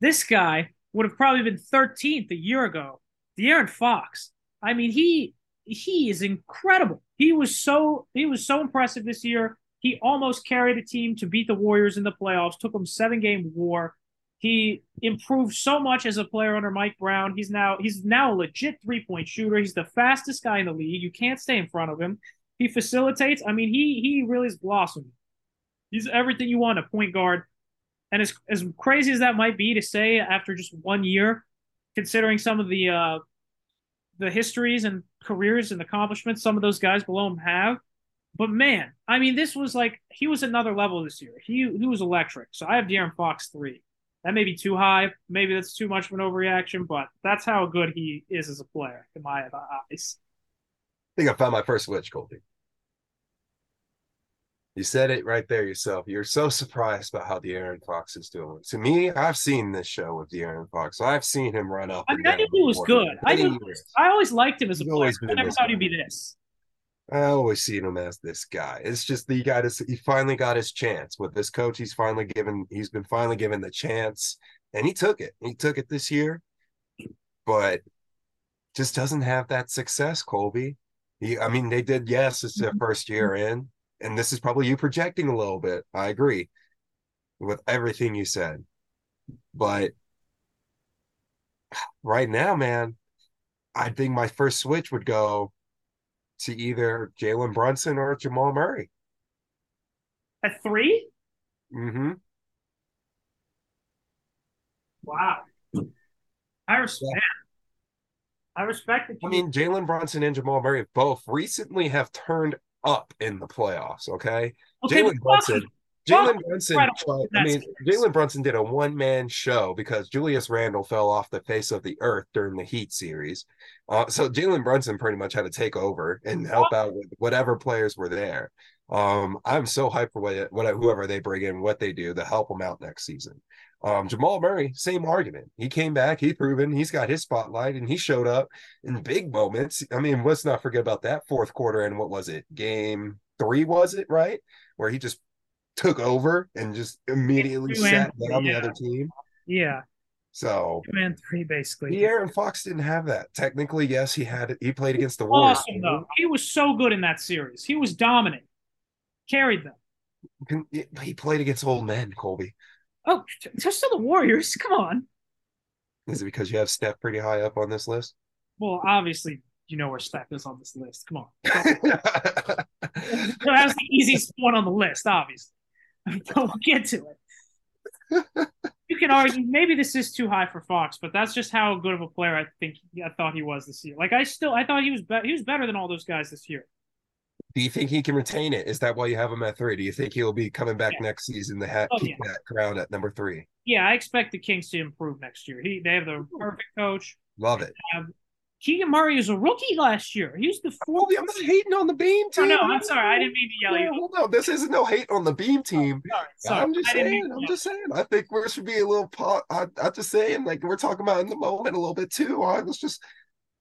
This guy would have probably been 13th a year ago. De'Aaron Fox. I mean, he he is incredible. He was so he was so impressive this year. He almost carried a team to beat the Warriors in the playoffs. Took them seven game war. He improved so much as a player under Mike Brown. He's now he's now a legit three point shooter. He's the fastest guy in the league. You can't stay in front of him. He facilitates. I mean, he he really is blossoming. He's everything you want a point guard. And as as crazy as that might be to say after just one year, considering some of the uh, the histories and careers and accomplishments some of those guys below him have. But man, I mean, this was like he was another level this year. He he was electric. So I have De'Aaron Fox three. That may be too high. Maybe that's too much of an overreaction, but that's how good he is as a player in my eyes. I think I found my first switch, Colby. You said it right there yourself. You're so surprised about how De'Aaron Fox is doing. To me, I've seen this show with De'Aaron Fox. I've seen him run up. I, mean, I knew he was good. I knew, I always liked him as a He's player. I never thought he'd be this. I always seen him as this guy. It's just that he got his he finally got his chance with this coach. He's finally given he's been finally given the chance and he took it. He took it this year, but just doesn't have that success, Colby. He, I mean, they did, yes, it's their mm-hmm. first year in, and this is probably you projecting a little bit. I agree with everything you said. But right now, man, I think my first switch would go to either Jalen Brunson or Jamal Murray. At 3 Mm-hmm. Wow. I respect. Yeah. I respect it. I mean, Jalen Brunson and Jamal Murray both recently have turned up in the playoffs. Okay, okay Jalen Brunson. Jalen Brunson. I mean, Jalen Brunson did a one man show because Julius Randle fell off the face of the earth during the Heat series. Uh, so Jalen Brunson pretty much had to take over and help out with whatever players were there. Um, I'm so hyped for what, what whoever they bring in, what they do to help them out next season. Um, Jamal Murray, same argument. He came back, he proven he's got his spotlight, and he showed up in big moments. I mean, let's not forget about that fourth quarter and what was it? Game three, was it right? Where he just took over and just immediately sat down yeah. the other team. Yeah. So two and three basically. De'Aaron Fox didn't have that. Technically, yes, he had it. He played against the Warriors. Awesome though. He was so good in that series. He was dominant. Carried them. He played against old men, Colby. Oh, they're still the Warriors. Come on. Is it because you have Steph pretty high up on this list? Well, obviously, you know where Steph is on this list. Come on. *laughs* that was the easiest one on the list, obviously. *laughs* we'll get to it. You can argue maybe this is too high for Fox, but that's just how good of a player I think I thought he was this year. Like I still I thought he was be- he was better than all those guys this year. Do you think he can retain it? Is that why you have him at three? Do you think he'll be coming back yeah. next season to ha- oh, keep yeah. that crown at number three? Yeah, I expect the Kings to improve next year. He they have the perfect coach. Love it. Um, Keegan Murray is a rookie last year. He was the fourth. I'm not hating on the beam team. Oh, no, I'm sorry. I didn't mean to yell at you. No, this isn't no hate on the beam oh, team. Oh, sorry, sorry. I'm just saying. I'm just saying. I think we should be a little. Pot, I, I'm just saying. Like we're talking about in the moment a little bit too. I was just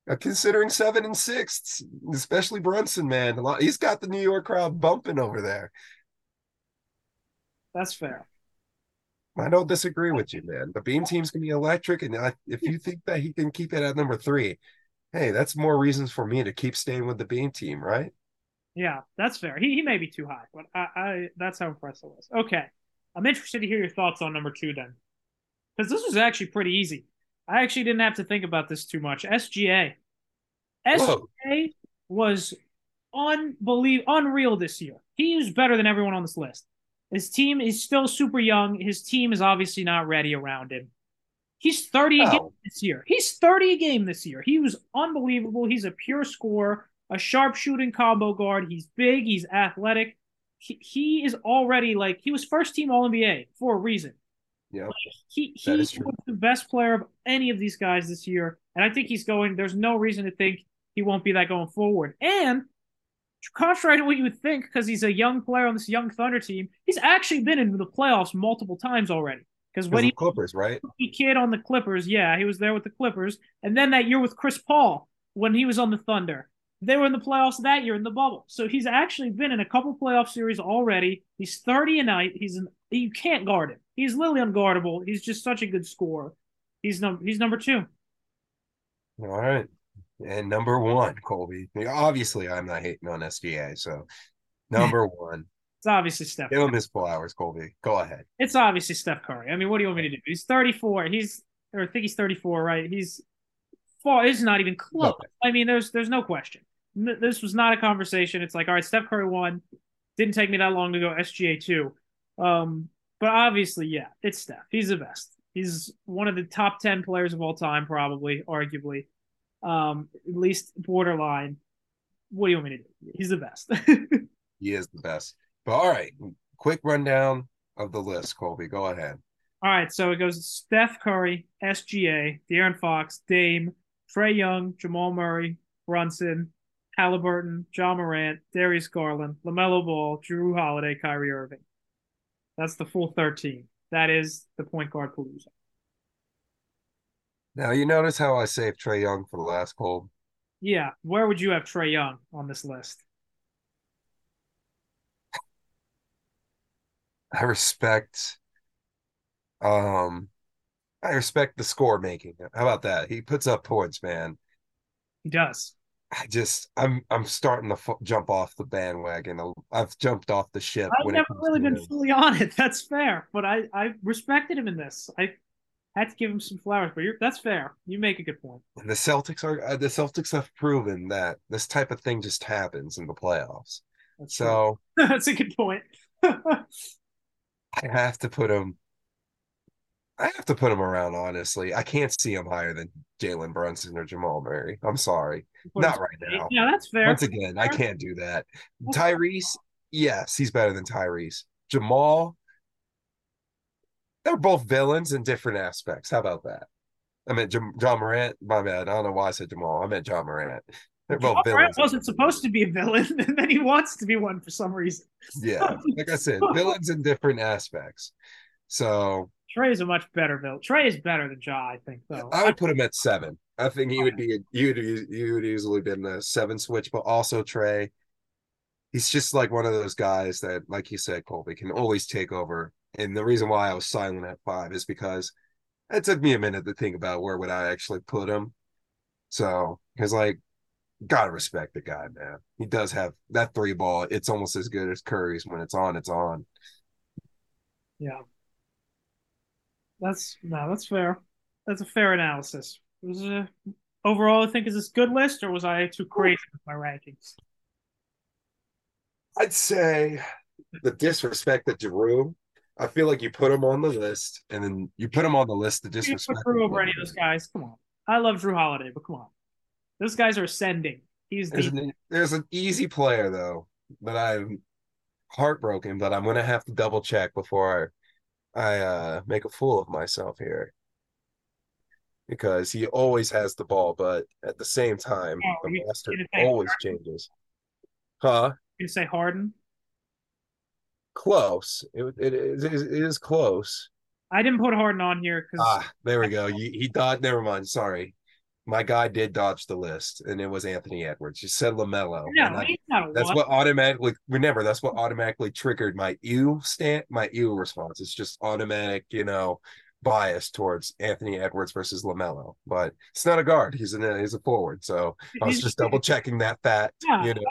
Uh, considering seven and six, especially Brunson, man. A lot, he's got the New York crowd bumping over there. That's fair. I don't disagree with you, man. The beam team's gonna be electric, and I, if you think that he can keep it at number three, hey, that's more reasons for me to keep staying with the beam team, right? Yeah, that's fair. He he may be too high, but I, I that's how impressed I was. Okay, I'm interested to hear your thoughts on number two then, because this was actually pretty easy. I actually didn't have to think about this too much. SGA. SGA was unbelievable, unreal this year. He was better than everyone on this list. His team is still super young. His team is obviously not ready around him. He's 30 a game this year. He's 30 a game this year. He was unbelievable. He's a pure scorer, a sharp shooting combo guard. He's big, he's athletic. He, he is already like he was first team All NBA for a reason. Yeah. He That he true. was the best player of any of these guys this year, and I think he's going. There's no reason to think he won't be that going forward. And contrary to what you would think, because he's a young player on this young Thunder team, he's actually been in the playoffs multiple times already. Because when he Clippers, right? He kid on the Clippers, yeah, he was there with the Clippers, and then that year with Chris Paul when he was on the Thunder. They were in the playoffs that year in the bubble. So he's actually been in a couple playoff series already. He's 30 a night. He's an you can't guard him. He's literally unguardable. He's just such a good scorer. He's num he's number two. All right. And number one, Colby. Obviously, I'm not hating on SGA. So, *laughs* number one, It's obviously Steph. give him his hours, Colby. Go ahead. It's obviously Steph Curry. I mean, what do you want me to do? He's 34. He's or I think he's 34, right? He's far. It's not even close. Okay. I mean, there's there's no question. This was not a conversation. It's like, all right, Steph Curry won. Didn't take me that long to go SGA two. Um, but obviously, yeah, it's Steph. He's the best. He's one of the top 10 players of all time, probably, arguably. Um, at least borderline. What do you want me to do? He's the best. *laughs* He is the best. But all right, quick rundown of the list, Colby. Go ahead. All right, so it goes Steph Curry, SGA, De'Aaron Fox, Dame, Trae Young, Jamal Murray, Brunson, Halliburton, Ja Morant, Darius Garland, LaMelo Ball, Jrue Holiday, Kyrie Irving. That's the full 13. That is the point guard palooza. Now, you notice how I saved Trae Young for the last Colb? Yeah, where would you have Trae Young on this list? *laughs* I respect um I respect the score making. How about that? He puts up points, man. He does. I just I'm I'm starting to f- jump off the bandwagon. I've jumped off the ship. I've when never really been him. fully *laughs* on it. That's fair, but I I respected him in this. I had to give him some flowers, but you're, that's fair. You make a good point. And the Celtics are uh, the Celtics have proven that this type of thing just happens in the playoffs. That's. So *laughs* that's a good point. *laughs* I have to put him. I have to put him around. Honestly, I can't see him higher than Jalen Brunson or Jamal Murray. I'm sorry, not right now. Yeah, that's fair. Once again, I can't do that. Tyrese, yes, he's better than Tyrese. Jamal, they're both villains in different aspects. How about that? I meant Jam- Ja Morant. My bad. I don't know why I said Jamal. I meant Ja Morant. They're both Ja Morant wasn't supposed to be a villain, *laughs* and then he wants to be one for some reason. Yeah, like I said, *laughs* villains in different aspects. So Trae is a much better villain. Trae is better than Ja, I think, though. I would put him at seven. I think he would be. You would. You would easily been the seven switch, but also Trae. He's just like one of those guys that, like you said, Colby can always take over. And the reason why I was silent at five is because it took me a minute to think about where would I actually put him. So, because like, gotta respect the guy, man. He does have that three ball. It's almost as good as Curry's. When it's on, it's on. yeah, that's no, that's fair. That's a fair analysis. Was uh, overall, I think is this good list, or was I too crazy with my rankings? I'd say the disrespect that Jerome. I feel like you put him on the list, and then you put him on the list to disrespect. Jrue over any of those guys. Come on, I love Jrue Holiday, but come on, those guys are ascending. He's There's the an, there's an easy player though that I'm heartbroken, but I'm gonna have to double check before I, I uh, make a fool of myself here. Because he always has the ball, but at the same time, Oh, the master always changes. Huh? you say Harden. Close. It, it, is, it is close. I didn't put Harden on here because Ah, there we go. You, he dodged. Never mind. Sorry, my guy did dodge the list, and it was Anthony Edwards. You said LaMelo. no, I- he's not that's one. what automatically. Remember, that's what automatically triggered my ew stand. My ew response. It's just automatic, you know, bias towards Anthony Edwards versus LaMelo. But it's not a guard. He's an he's a forward. So I was just double checking that fact. Yeah, you know,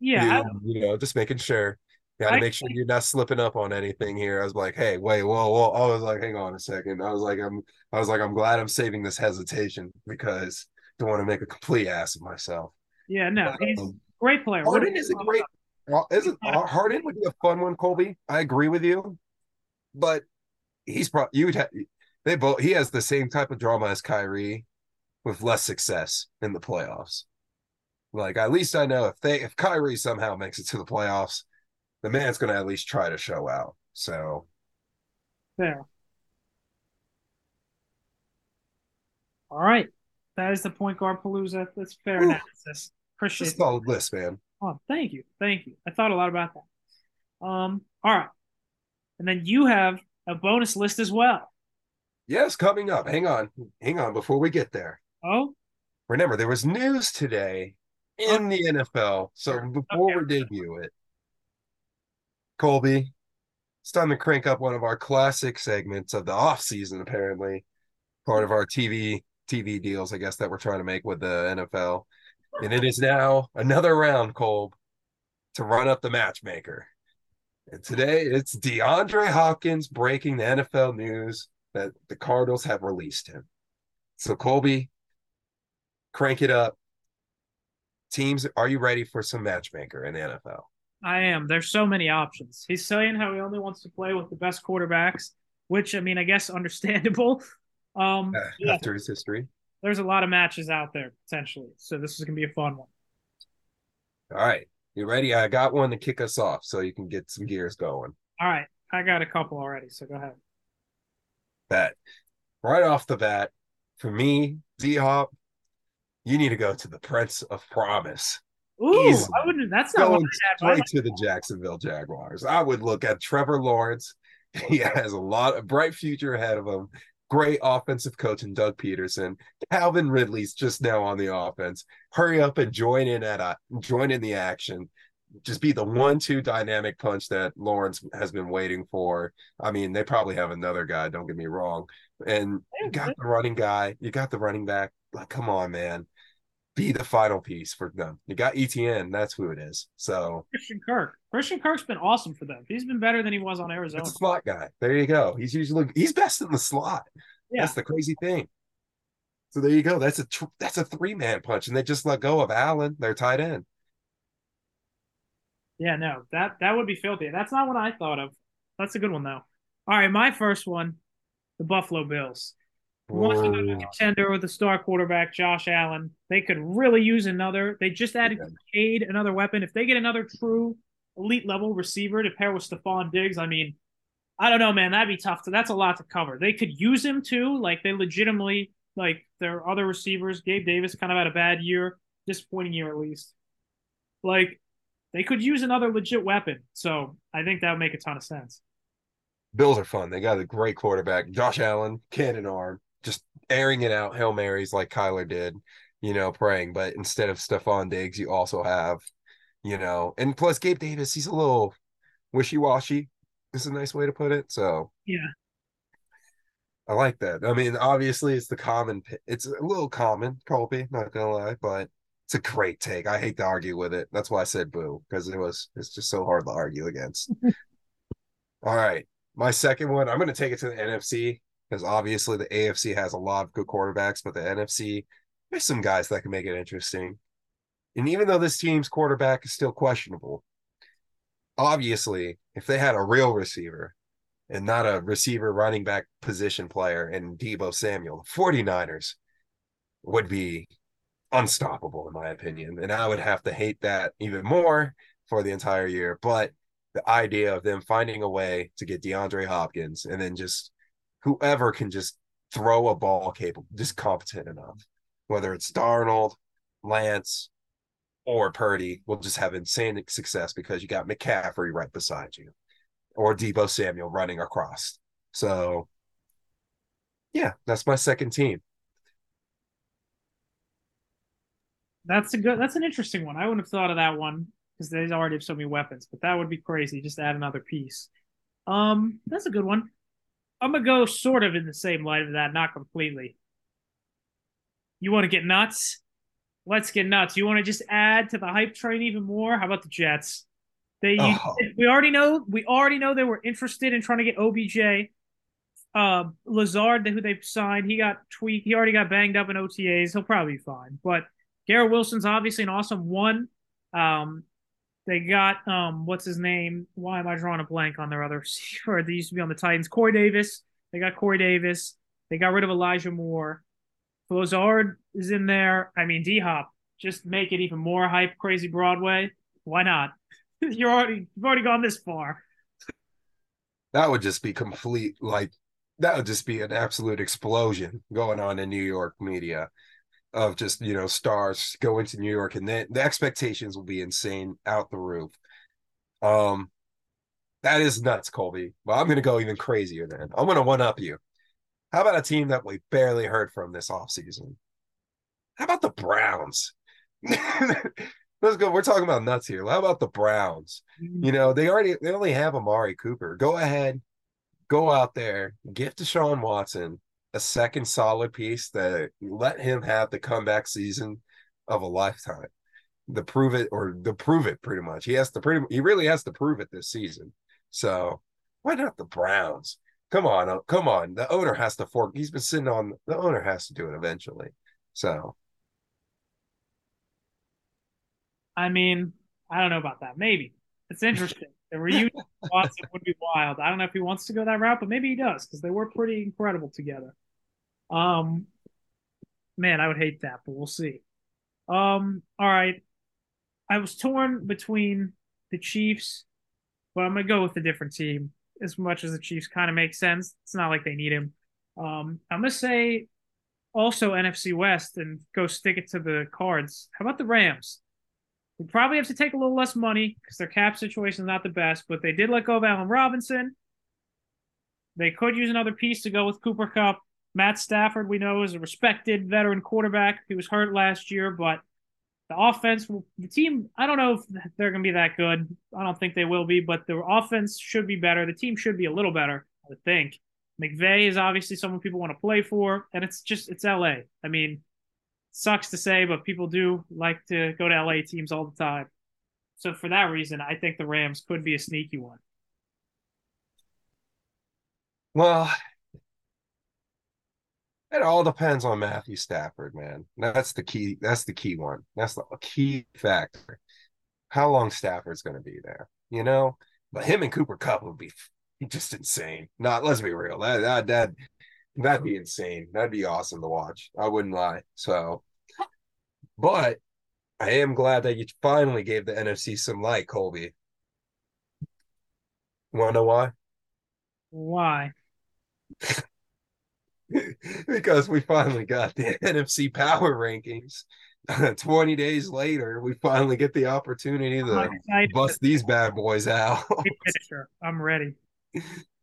yeah, you, you know, just making sure. Got to I- make sure you're not slipping up on anything here. I was like, hey, wait, whoa, whoa. I was like, hang on a second. I was like, I'm, I was like, I'm glad I'm saving this hesitation because I don't want to make a complete ass of myself. Yeah, no, he's Um, great player. Harden is a great. Well, isn't Harden would be a fun one, Colby? I agree with you, but he's probably you would have they both. He has the same type of drama as Kyrie, with less success in the playoffs. Like at least I know if they if Kyrie somehow makes it to the playoffs, the man's going to at least try to show out. So There. All right. That is the point guard palooza. That's fair Whew. analysis. it's Appreciate a it. solid list, man. Oh, thank you. Thank you. I thought a lot about that. Um, all right. And then you have a bonus list as well. Yes, coming up. Hang on, hang on. Before we get there, Oh, remember there was news today in the NFL. So before we debut it, Colby, it's time to crank up one of our classic segments of the off season. Apparently, part of our TV TV deals, I guess that we're trying to make with the NFL, and it is now another round, Colb, to run up the matchmaker. And today it's DeAndre Hopkins breaking the NFL news that the Cardinals have released him. So Colby, crank it up. Teams, are you ready for some matchmaker in the NFL? I am. There's so many options. He's saying how he only wants to play with the best quarterbacks, which I mean, I guess *laughs* understandable. Um, yeah, After his history. there's a lot of matches out there potentially, so this is gonna be a fun one. All right. You ready? I got one to kick us off so you can get some gears going. All right, I got a couple already, so go ahead. That right off the bat, for me, D Hop, you need to go to the Prince of Promise. Ooh, Easy. I wouldn't. That's not what Going I'd have. I straight to the Jacksonville Jaguars. I would look at Trevor Lawrence. *laughs* He has a lot of bright future ahead of him. Great offensive coach in Doug Pederson. Calvin Ridley's just now on the offense. Hurry up and join in at a join in the action. Just be the one-two dynamic punch that Lawrence has been waiting for. I mean, they probably have another guy. Don't get me wrong. And you got the running guy. You got the running back. Like, come on, man. Be the final piece for them. You got ETN. That's who it is. So Christian Kirk. Christian Kirk's been awesome for them. He's been better than he was on Arizona. It's a slot guy. There you go. He's usually he's best in the slot. Yeah. That's the crazy thing. So there you go. That's a tr- that's a three man punch, and they just let go of Allen, their tight end. Yeah, no, that that would be filthy. That's not what I thought of. That's a good one though. All right, my first one, the Buffalo Bills. Who wants to go to a contender with the star quarterback Josh Allen? They could really use another. They just added Yeah. Cade, another weapon. If they get another true elite level receiver to pair with Stefon Diggs, I mean, I don't know, man. That'd be tough. To, that's a lot to cover. They could use him too. Like they legitimately, like their other receivers. Gabe Davis kind of had a bad year, disappointing year at least. Like they could use another legit weapon. So I think that would make a ton of sense. Bills are fun. They got a great quarterback, Josh Allen, cannon arm, just airing it out, hail marys like Kyler did, you know, praying. But instead of Stefon Diggs, you also have, you know, and plus Gabe Davis, he's a little wishy washy. Is a nice way to put it. So Yeah. I like that. I mean, obviously, it's the common. It's a little common, Colby. Not gonna lie, but it's a great take. I hate to argue with it. That's why I said boo because it was. It's just so hard to argue against. *laughs* All right, my second one. I'm gonna take it to the NFC because obviously the AFC has a lot of good quarterbacks, but the NFC there's some guys that can make it interesting. And even though this team's quarterback is still questionable, obviously, if they had a real receiver and not a receiver running back position player in Deebo Samuel, the 49ers would be unstoppable, in my opinion. And I would have to hate that even more for the entire year. But the idea of them finding a way to get DeAndre Hopkins and then just whoever can just throw a ball capable, just competent enough, whether it's Darnold, Lance, or Purdy, will just have insane success because you got McCaffrey right beside you or Deebo Samuel running across. So, yeah, that's my second team. That's a good. That's an interesting one. I wouldn't have thought of that one because they already have so many weapons. But that would be crazy. Just add another piece. Um, that's a good one. I'm gonna go sort of in the same light of that, not completely. You want to get nuts? Let's get nuts. You want to just add to the hype train even more? How about the Jets? They Oh. we already know we already know they were interested in trying to get OBJ. Uh, Lazard, who they signed, he got tweaked. He already got banged up in OTAs. He'll probably be fine. But Garrett Wilson's obviously an awesome one. Um, they got um, what's his name? Why am I drawing a blank on their other *laughs* receiver? They used to be on the Titans. Corey Davis. They got Corey Davis. They got rid of Elijah Moore. Lazard is in there. I mean, D Hop. Just make it even more hype, crazy Broadway. Why not? *laughs* You're already you've already gone this far. That would just be complete like that would just be an absolute explosion going on in New York media of just, you know, stars going to New York and then the expectations will be insane out the roof. Um that is nuts, Colby. Well, I'm gonna go even crazier then. I'm gonna one up you. How about a team that we barely heard from this offseason? How about the Browns? *laughs* Let's go. We're talking about nuts here. How about the Browns? You know, they already they only have Amari Cooper. Go ahead, go out there, give Deshaun Watson a second solid piece that let him have the comeback season of a lifetime. The prove it or the prove it pretty much. He has to pretty he really has to prove it this season. So why not the Browns? Come on, uh, come on. The owner has to fork. He's been sitting on the owner has to do it eventually. So I mean, I don't know about that. Maybe it's interesting. *laughs* The reunion Watson would be wild. I don't know if he wants to go that route, but maybe he does because they were pretty incredible together. Um, man, I would hate that, but we'll see. Um, all right. I was torn between the Chiefs, but I'm gonna go with a different team. As much as the Chiefs kind of make sense, it's not like they need him. Um, I'm gonna say also NFC West and go stick it to the cards. How about the Rams? We probably have to take a little less money because their cap situation is not the best, but they did let go of Allen Robinson. They could use another piece to go with Cooper Kupp. Matt Stafford, we know, is a respected veteran quarterback. He was hurt last year, but the offense, the team, I don't know if they're going to be that good. I don't think they will be, but the offense should be better. The team should be a little better, I would think. McVay is obviously someone people want to play for, and it's just, it's LA. I mean, sucks to say, but people do like to go to LA teams all the time. So for that reason, I think the Rams could be a sneaky one. Well, it all depends on Matthew Stafford, man. That's the key. That's the key one. That's the key factor. How long Stafford's going to be there, you know? But him and Cooper Kupp would be just insane. Not, let's be real. That that that that'd be insane. That'd be awesome to watch. I wouldn't lie. So, but I am glad that you finally gave the NFC some light, Colby. Want to know why? Why? *laughs* *laughs* because we finally got the *laughs* NFC power rankings. *laughs* 20 days later, we finally get the opportunity to bust these bad boys out. I'm ready.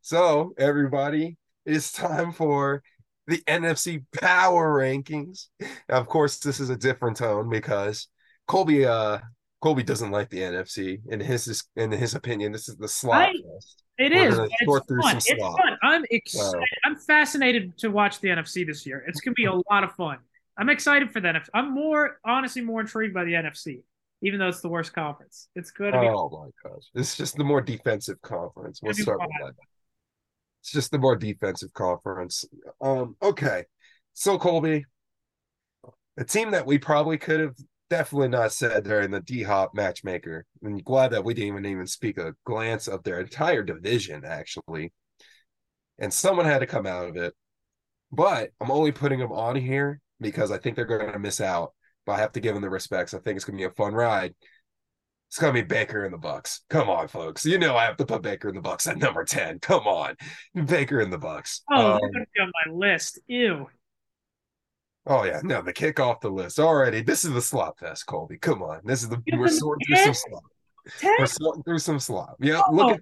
So, everybody, it's time for the NFC power rankings. Now, of course, this is a different tone because Colby uh Colby doesn't like the NFC. In his in his opinion, this is the slot I. It is. It's fun. It's fun. I'm excited. So- I'm fascinated to watch the NFC this year. It's gonna be a lot of fun. I'm excited for that. I'm more honestly more intrigued by the NFC, even though it's the worst conference. It's good. to be Oh my gosh. It's just the more defensive conference. We'll start with that. It's just the more defensive conference. Um, okay. So Colby, a team that we probably could have definitely not said during the D Hop matchmaker. And glad that we didn't even even speak a glance of their entire division, actually. And someone had to come out of it. But I'm only putting them on here because I think they're going to miss out. But I have to give them the respects. I think it's going to be a fun ride. It's gonna be Baker in the Bucks. Come on, folks. You know I have to put Baker in the Bucks at number 10. Come on. Baker in the Bucks. Oh, Um, be on my list. Ew. Oh yeah, no, the kick off the list already. This is the slop fest, Colby. Come on. This is the we're sorting through some 10? slop. Ten? We're sorting through some slop. Yeah, look at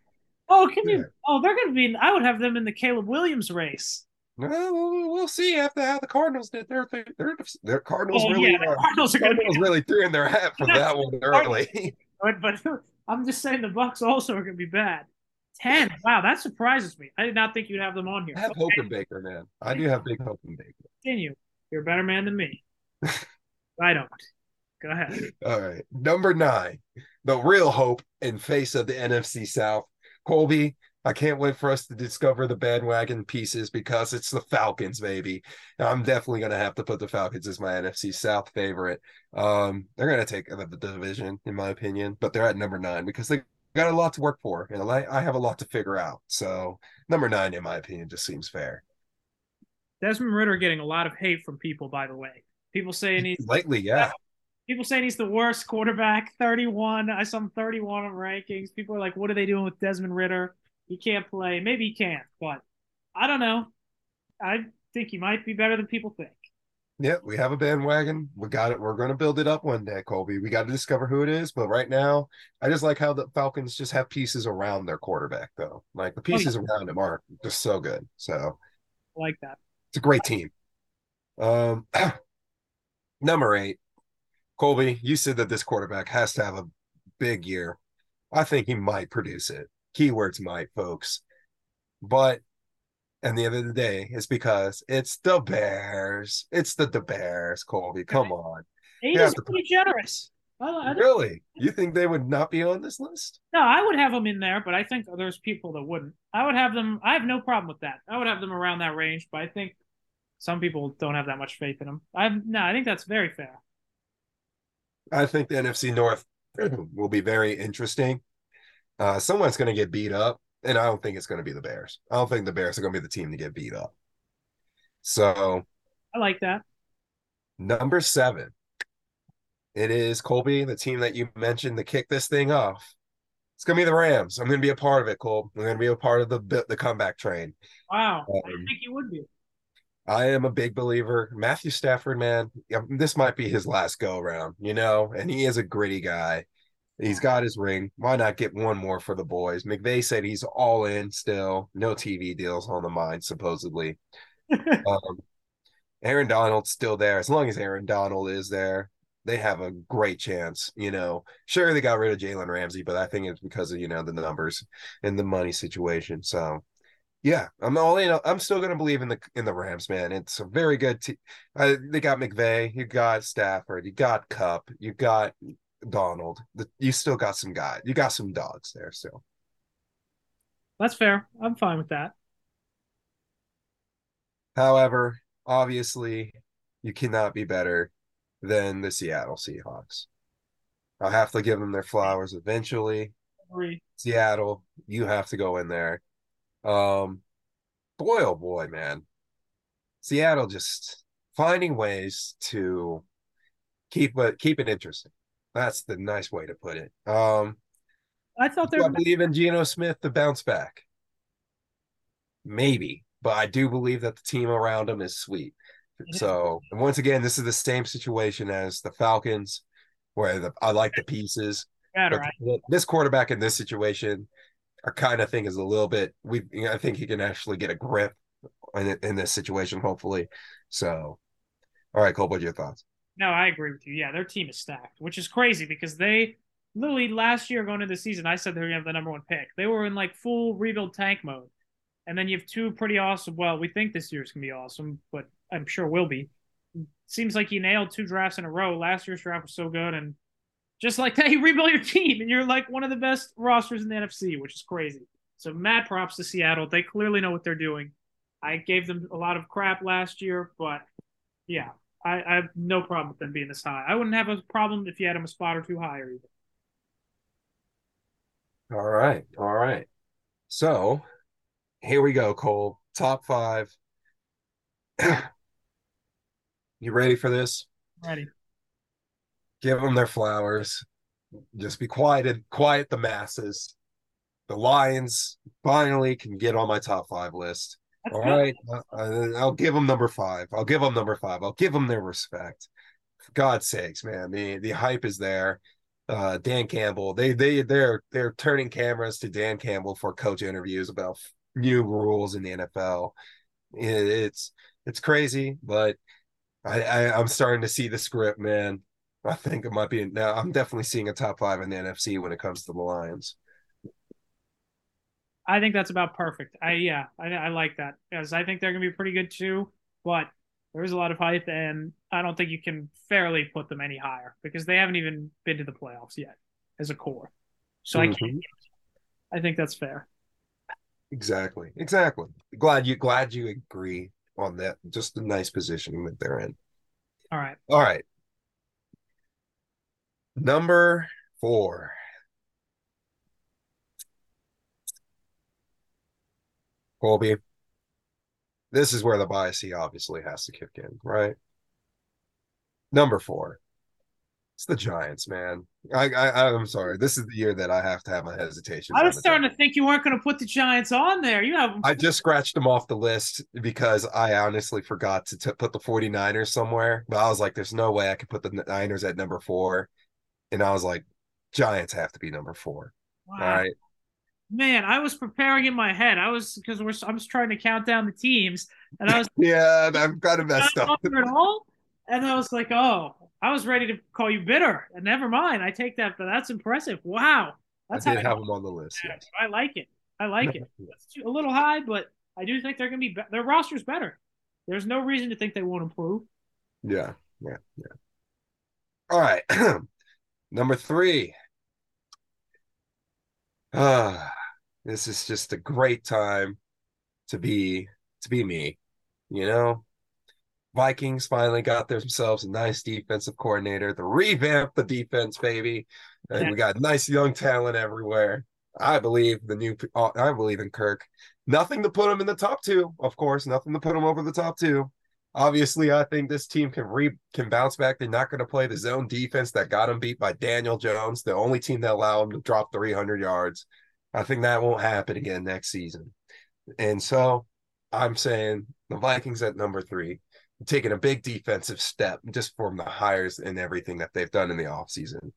Oh, can Yeah. you? Oh, they're gonna be. I would have them in the Caleb Williams race. well, we'll we'll see after how the Cardinals did their thing. Their, their Cardinals Oh really yeah, the uh, Cardinals are Cardinals be really threw in their hat for *laughs* that one early. *laughs* but *laughs* I'm just saying the Bucks also are gonna be bad. Ten. Wow, that surprises me. I did not think you'd have them on here. I have Okay, hope in Baker, man. I do have big hope in Baker. continue. You're a better man than me. *laughs* I don't. Go ahead. All right. Number nine, the real hope and face of the NFC South. Colby, I can't wait for us to discover the bandwagon pieces because it's the Falcons, baby. I'm definitely going to have to put the Falcons as my NFC South favorite. Um, they're going to take the, the division, in my opinion, but they're at number nine because they got a lot to work for, and I have a lot to figure out. So number nine, in my opinion, just seems fair. Desmond Ridder getting a lot of hate from people, by the way. People saying he's lately, yeah. People saying he's the worst quarterback, 31. I saw him 31 on rankings. People are like, what are they doing with Desmond Ridder? He can't play. Maybe he can't, but I don't know. I think he might be better than people think. Yeah, we have a bandwagon. We got it. We're going to build it up one day, Colby. We got to discover who it is. But right now, I just like how the Falcons just have pieces around their quarterback, though. Like the pieces oh, yeah. around him are just so good. So, I like that. It's a great team. Um, *clears throat* number eight, Colby, you said that this quarterback has to have a big year. I think he might produce it. Keywords might, folks. But and the end of the day, it's because it's the Bears. It's the, the Bears, Colby. Come on. Eight is pretty generous. Well, really? You think they would not be on this list? No, I would have them in there, but I think there's people that wouldn't. I would have them. I have no problem with that. I would have them around that range, but I think some people don't have that much faith in them. I no, I think that's very fair. I think the NFC North *clears throat* will be very interesting. Uh, someone's going to get beat up, and I don't think it's going to be the Bears. I don't think the Bears are going to be the team to get beat up. So, I like that. Number seven, it is Colby, the team that you mentioned to kick this thing off. It's going to be the Rams. I'm going to be a part of it, Cole. I'm going to be a part of the the comeback train. Wow, um, I think you would be. I am a big believer. Matthew Stafford, man, this might be his last go around, you know, and he is a gritty guy. He's got his ring. Why not get one more for the boys? McVay said he's all in still. No TV deals on the mind, supposedly. *laughs* um, Aaron Donald's still there. As long as Aaron Donald is there, they have a great chance. You know, sure they got rid of Jalen Ramsey, but I think it's because of you know the numbers and the money situation. So yeah, I'm all in. I'm still going to believe in the in the Rams, man. It's a very good team. Uh, they got McVay, you got Stafford, you got Kupp, you got Donald. The, you still got some guys. You got some dogs there still. That's fair. I'm fine with that. However, obviously, you cannot be better than the Seattle Seahawks. I'll have to give them their flowers eventually. Seattle, you have to go in there um, boy, oh boy, man, Seattle just finding ways to keep it keep it interesting. That's the nice way to put it. Um, I thought they. I believe in Geno Smith to bounce back. Maybe, but I do believe that the team around him is sweet. So, and once again, this is the same situation as the Falcons, where the, I like the pieces. Yeah, right. This quarterback in this situation I kind of think is a little bit. We I think he can actually get a grip in in this situation, hopefully. So, all right, Cole, what's your thoughts? No, I agree with you. Yeah, their team is stacked, which is crazy because they literally last year going into the season, I said they were gonna have the number one pick. They were in like full rebuild tank mode, and then you have two pretty awesome. Well, we think this year's gonna be awesome, but I'm sure will be. Seems like you nailed two drafts in a row. Last year's draft was so good, and just like that, *laughs* you rebuild your team and you're like one of the best rosters in the NFC, which is crazy. So mad props to Seattle. They clearly know what they're doing. I gave them a lot of crap last year, but yeah, I, I have no problem with them being this high. I wouldn't have a problem if you had them a spot or two higher either. All right. All right. So here we go, Cole. Top five. *clears throat* you ready for this? Ready give them their flowers. Just be quiet, quiet the masses. The Lions finally can get on my top five list. That's *laughs* All right, uh, I'll give them number five. I'll give them number five. I'll give them their respect. For God's sakes, man, the the hype is there. Uh, Dan Campbell, they they they're they're turning cameras to Dan Campbell for coach interviews about new rules in the NFL. It's it's crazy, but I, I I'm starting to see the script, man. I think it might be now. I'm definitely seeing a top five in the NFC when it comes to the Lions. I think that's about perfect. I yeah, I, I like that because I think they're gonna be pretty good too. But There is a lot of hype, and I don't think you can fairly put them any higher because they haven't even been to the playoffs yet as a core. So mm-hmm. I can't. I think that's fair. Exactly. Exactly. Glad you glad you agree on that. Just a nice positioning that they're in. All right. All right. Number four. Colby. This is where the bias he obviously has to kick in, right? Number four. It's the Giants, man. I, I I'm sorry. This is the year that I have to have my hesitation. I was starting to think you weren't going to put the Giants on there. You have. I just scratched them off the list because I honestly forgot to t- put the 49ers somewhere. But I was like, "There's no way I could put the Niners at number four. and I was like, "Giants have to be number four. Wow. All right. Man, I was preparing in my head. I was because we're I was trying to count down the teams, and I was *laughs* yeah, I'm kind of messed up. *laughs* At all, and I was like, oh, I was ready to call you bitter. And never mind. I take that, but that's impressive. Wow. That's I did have them on the list. Yes. I like it. I like it. *laughs* It's a little high, but I do think they're going to be, be- their roster's better. There's no reason to think they won't improve. Yeah. Yeah. Yeah. All right. *clears throat* Number three. Ah, this is just a great time to be to be me. You know, Vikings finally got themselves a nice defensive coordinator to revamp the defense, baby. And yeah. we got nice young talent everywhere. I believe the new. Uh, I believe in Kirk. Nothing to put him in the top two, of course. Nothing to put him over the top two. Obviously, I think this team can re can bounce back. They're not going to play the zone defense that got them beat by Daniel Jones, the only team that allowed them to drop 300 yards. I think that won't happen again next season. And so I'm saying the Vikings at number three taking a big defensive step just from the hires and everything that they've done in the offseason.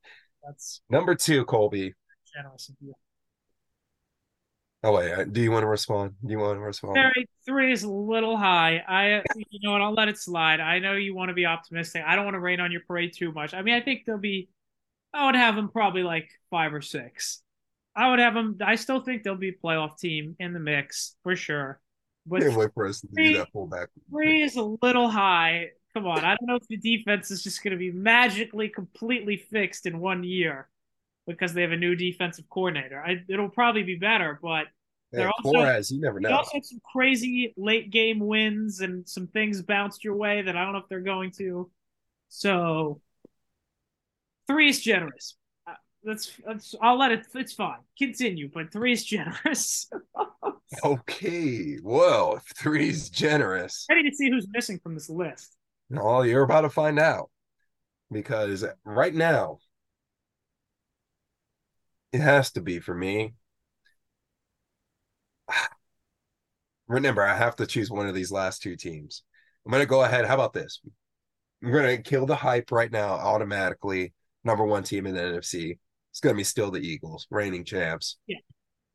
That's number two, Colby. Generous of you. Oh wait, do you want to respond? Do you want to respond? Very three is a little high. I, you know what? I'll let it slide. I know you want to be optimistic. I don't want to rain on your parade too much. I mean, I think they'll be. I would have them probably like five or six. I would have them. I still think they'll be a playoff team in the mix for sure. But Can't wait for us to three, do that pullback. Three is a little high. Come on, I don't know if the defense is just going to be magically completely fixed in one year because they have a new defensive coordinator. I, it'll probably be better, but they're yeah, also Flores, you never know. They also had some crazy late game wins and some things bounced your way that I don't know if they're going to. So three is generous. That's, that's I'll let it. It's fine. Continue, but three is generous. *laughs* Okay, whoa, is generous. Ready to see who's missing from this list. Oh, you're about to find out because right now it has to be for me. *sighs* Remember, I have to choose one of these last two teams. I'm going to go ahead. How about this? I'm going to kill the hype right now automatically. Number one team in the NFC. It's going to be still the Eagles, reigning champs. Yeah.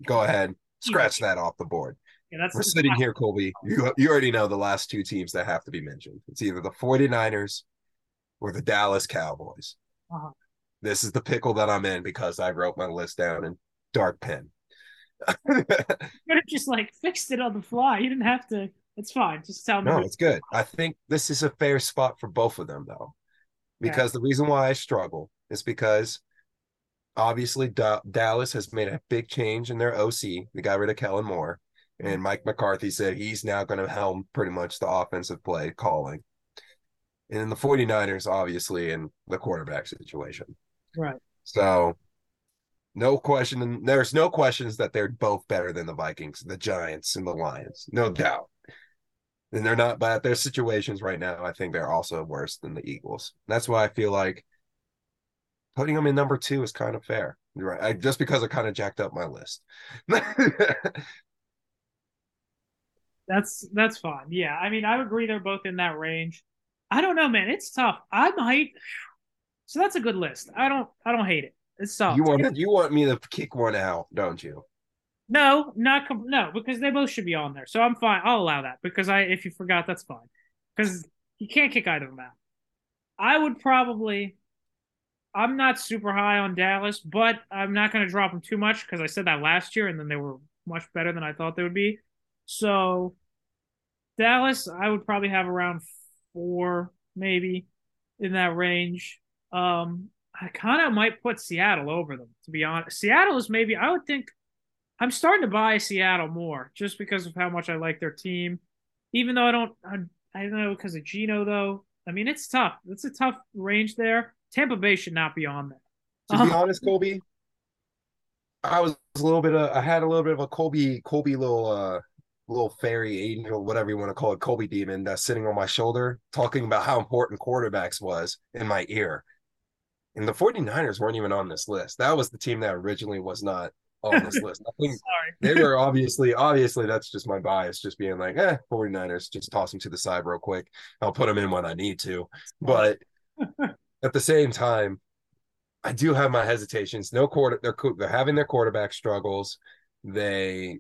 Go ahead. Scratch that off the board. Yeah, that's We're sitting here, Colby. You, you already know the last two teams that have to be mentioned. It's either the 49ers or the Dallas Cowboys. Uh-huh. This is the pickle that I'm in because I wrote my list down in dark pen. *laughs* you could have just like fixed it on the fly. You didn't have to. It's fine. Just tell me. No, it's good. I think this is a fair spot for both of them, though, because yeah. the reason why I struggle is because obviously da- Dallas has made a big change in their OC. They got rid of Kellen Moore, and mm-hmm. Mike McCarthy said he's now going to helm pretty much the offensive play calling. And then the 49ers, obviously, in the quarterback situation. Right. So, no question. There's no questions that they're both better than the Vikings, the Giants, and the Lions. No doubt. And they're not, but their situations right now, I think they're also worse than the Eagles. That's why I feel like putting them in number two is kind of fair. You're right. I, just because I kind of jacked up my list. *laughs* that's that's fine. Yeah, I mean, I agree they're both in that range. I don't know, man. It's tough. I might. *sighs* So that's a good list. I don't. I don't hate it. It's tough. You want you want me to kick one out, don't you? No, not com- no, because they both should be on there. So I'm fine. I'll allow that because I, if you forgot, that's fine. Because you can't kick either of them out. I would probably I'm not super high on Dallas, but I'm not going to drop them too much because I said that last year, and then they were much better than I thought they would be. So Dallas, I would probably have around four, maybe in that range. Um, I kind of might put Seattle over them, to be honest. Seattle is maybe, I would think, I'm starting to buy Seattle more just because of how much I like their team. Even though I don't, I, I don't know because of Geno, though. I mean, it's tough. It's a tough range there. Tampa Bay should not be on there. To be honest, Colby, I was a little bit of, I had a little bit of a Colby, Colby little, uh, little fairy angel, whatever you want to call it, Colby demon that's sitting on my shoulder, talking about how important quarterbacks was in my ear. And the 49ers weren't even on this list. That was the team that originally was not on this *laughs* list. I think Sorry. they were obviously, obviously, that's just my bias, just being like, eh, 49ers, just toss them to the side real quick. I'll put them in when I need to. But *laughs* at the same time, I do have my hesitations. No quarter, they're they're having their quarterback struggles. They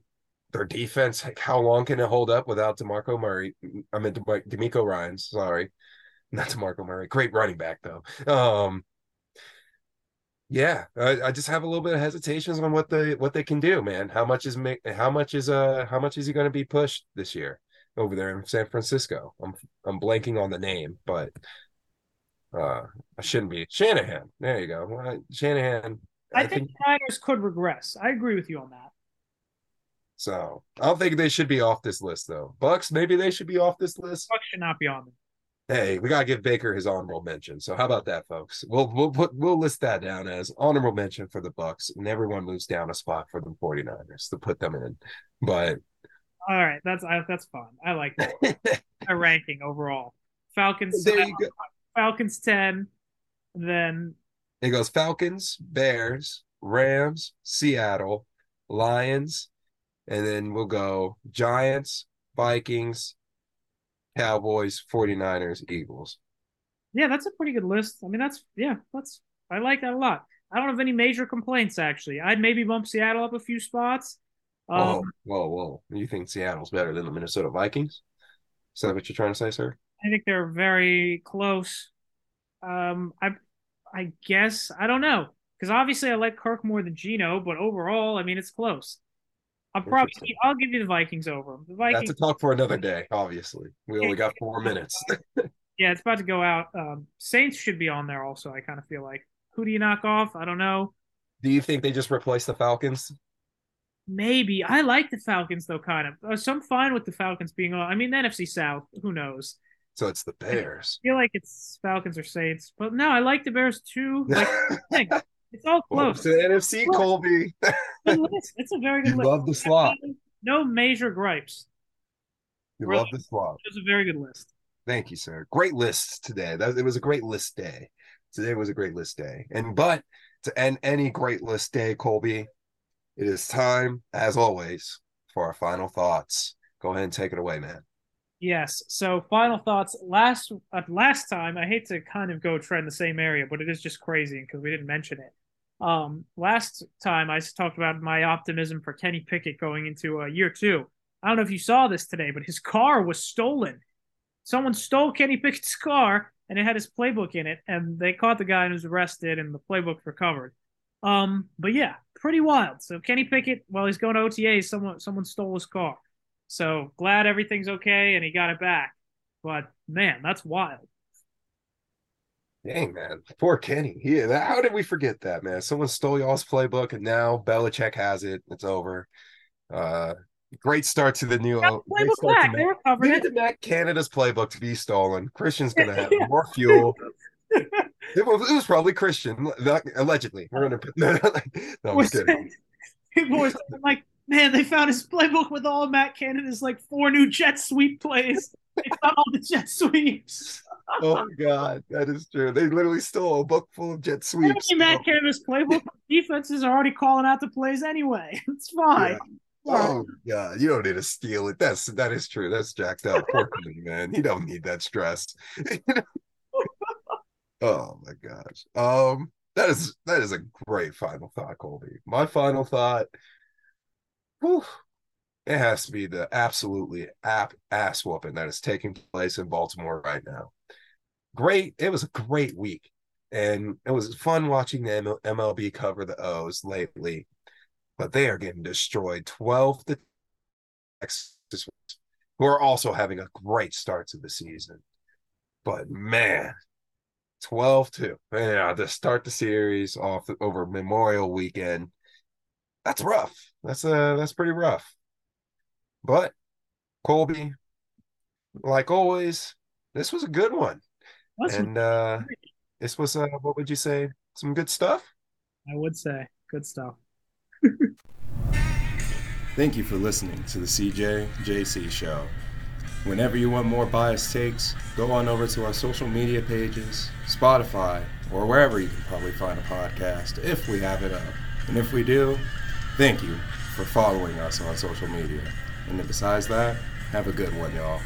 their defense, like how long can it hold up without DeMarco Murray? I mean DeMeco Ryans, sorry. Not DeMarco Murray. Great running back though. Um yeah, I, I, just have a little bit of hesitations on what they what they can do, man. How much is how much is uh how much is he going to be pushed this year over there in San Francisco? I'm I'm blanking on the name, but uh I shouldn't be Shanahan. There you go, Shanahan. I, I think, think Niners could regress. I agree with you on that. So I don't think they should be off this list, though. Bucks, maybe they should be off this list. Bucks should not be on them hey, we gotta give Baker his honorable mention. So how about that, folks? We'll we'll put we'll list that down as honorable mention for the Bucks, and everyone moves down a spot for the 49ers to put them in. But all right, that's that's fun. I like that. *laughs* a ranking overall. Falcons there you go. Falcons 10, then it goes Falcons, Bears, Rams, Seattle, Lions, and then we'll go Giants, Vikings, Cowboys, 49ers, Eagles. Yeah, that's a pretty good list. I mean, that's yeah, that's I like that a lot. I don't have any major complaints actually. I'd maybe bump Seattle up a few spots. Um, whoa, whoa, whoa! You think Seattle's better than the Minnesota Vikings? Is that what you're trying to say, sir? I think they're very close. Um, I, I guess I don't know because obviously I like Kirk more than Geno, but overall, I mean, it's close. I'll probably I'll give you the Vikings over The Vikings. That's a talk for another day. Obviously, we only got four minutes. *laughs* yeah, it's about to go out. Um, Saints should be on there also. I kind of feel like who do you knock off? I don't know. Do you think they just replace the Falcons? Maybe I like the Falcons though, kind of. Uh, so I'm fine with the Falcons being on. I mean, the NFC South. Who knows? So it's the Bears. I feel like it's Falcons or Saints, but no, I like the Bears too. Like, *laughs* It's all close. the NFC, close. Colby. it's a very good you list. Love the slot. No major gripes. You really. love the slot. It's a very good list. Thank you, sir. Great list today. That it was a great list day. Today was a great list day. And but to end any great list day, Colby, it is time, as always, for our final thoughts. Go ahead and take it away, man. Yes. So final thoughts. Last uh, last time, I hate to kind of go tread the same area, but it is just crazy because we didn't mention it. Um, last time I talked about my optimism for Kenny Pickett going into uh, year two. I don't know if you saw this today, but his car was stolen. Someone stole Kenny Pickett's *laughs* car and it had his playbook in it, and they caught the guy and was arrested, and the playbook recovered. Um, but yeah, pretty wild. So Kenny Pickett, while he's going to OTAs, someone someone stole his car. So glad everything's okay and he got it back. But man, that's wild. Dang man, poor Kenny. Yeah, how did we forget that, man? Someone stole y'all's playbook, and now Belichick has it. It's over. Uh, great start to the new. Playbook back. They it. Matt Canada's playbook to be stolen. Christian's gonna have yeah. *laughs* more fuel. *laughs* it, was, it was probably Christian, allegedly. We're gonna. No, no, *laughs* no I'm kidding. People were like, man, they found his playbook with all Matt Canada's like four new jet sweep plays. They found all the jet sweeps. oh God, that is true. They literally stole a book full of jet sweeps. Matt. Canada's playbook. Defenses are already calling out the plays anyway. *laughs* It's fine. Yeah. Oh God, you don't need to steal it. That's that is true. That's jacked up. Poor *laughs* man. You don't need that stress. *laughs* oh my gosh. Um, that is that is a great final thought, Colby. My final thought whew, it has to be the absolutely app ass whooping that is taking place in Baltimore right now. Great. It was a great week. And it was fun watching the MLB cover the O's lately, but they are getting destroyed 12 to Texas, who are also having a great start to the season. But man, 12 2. Yeah, to start the series off over Memorial weekend. That's rough. That's uh that's pretty rough. But Colby, like always, this was a good one. That's what and uh this was uh what would you say? Some good stuff? I would say good stuff. *laughs* Thank you for listening to the CJ JC show. Whenever you want more biased takes, go on over to our social media pages, Spotify, or wherever you can probably find a podcast if we have it up. And if we do, thank you for following us on social media. And besides that, have a good one, y'all.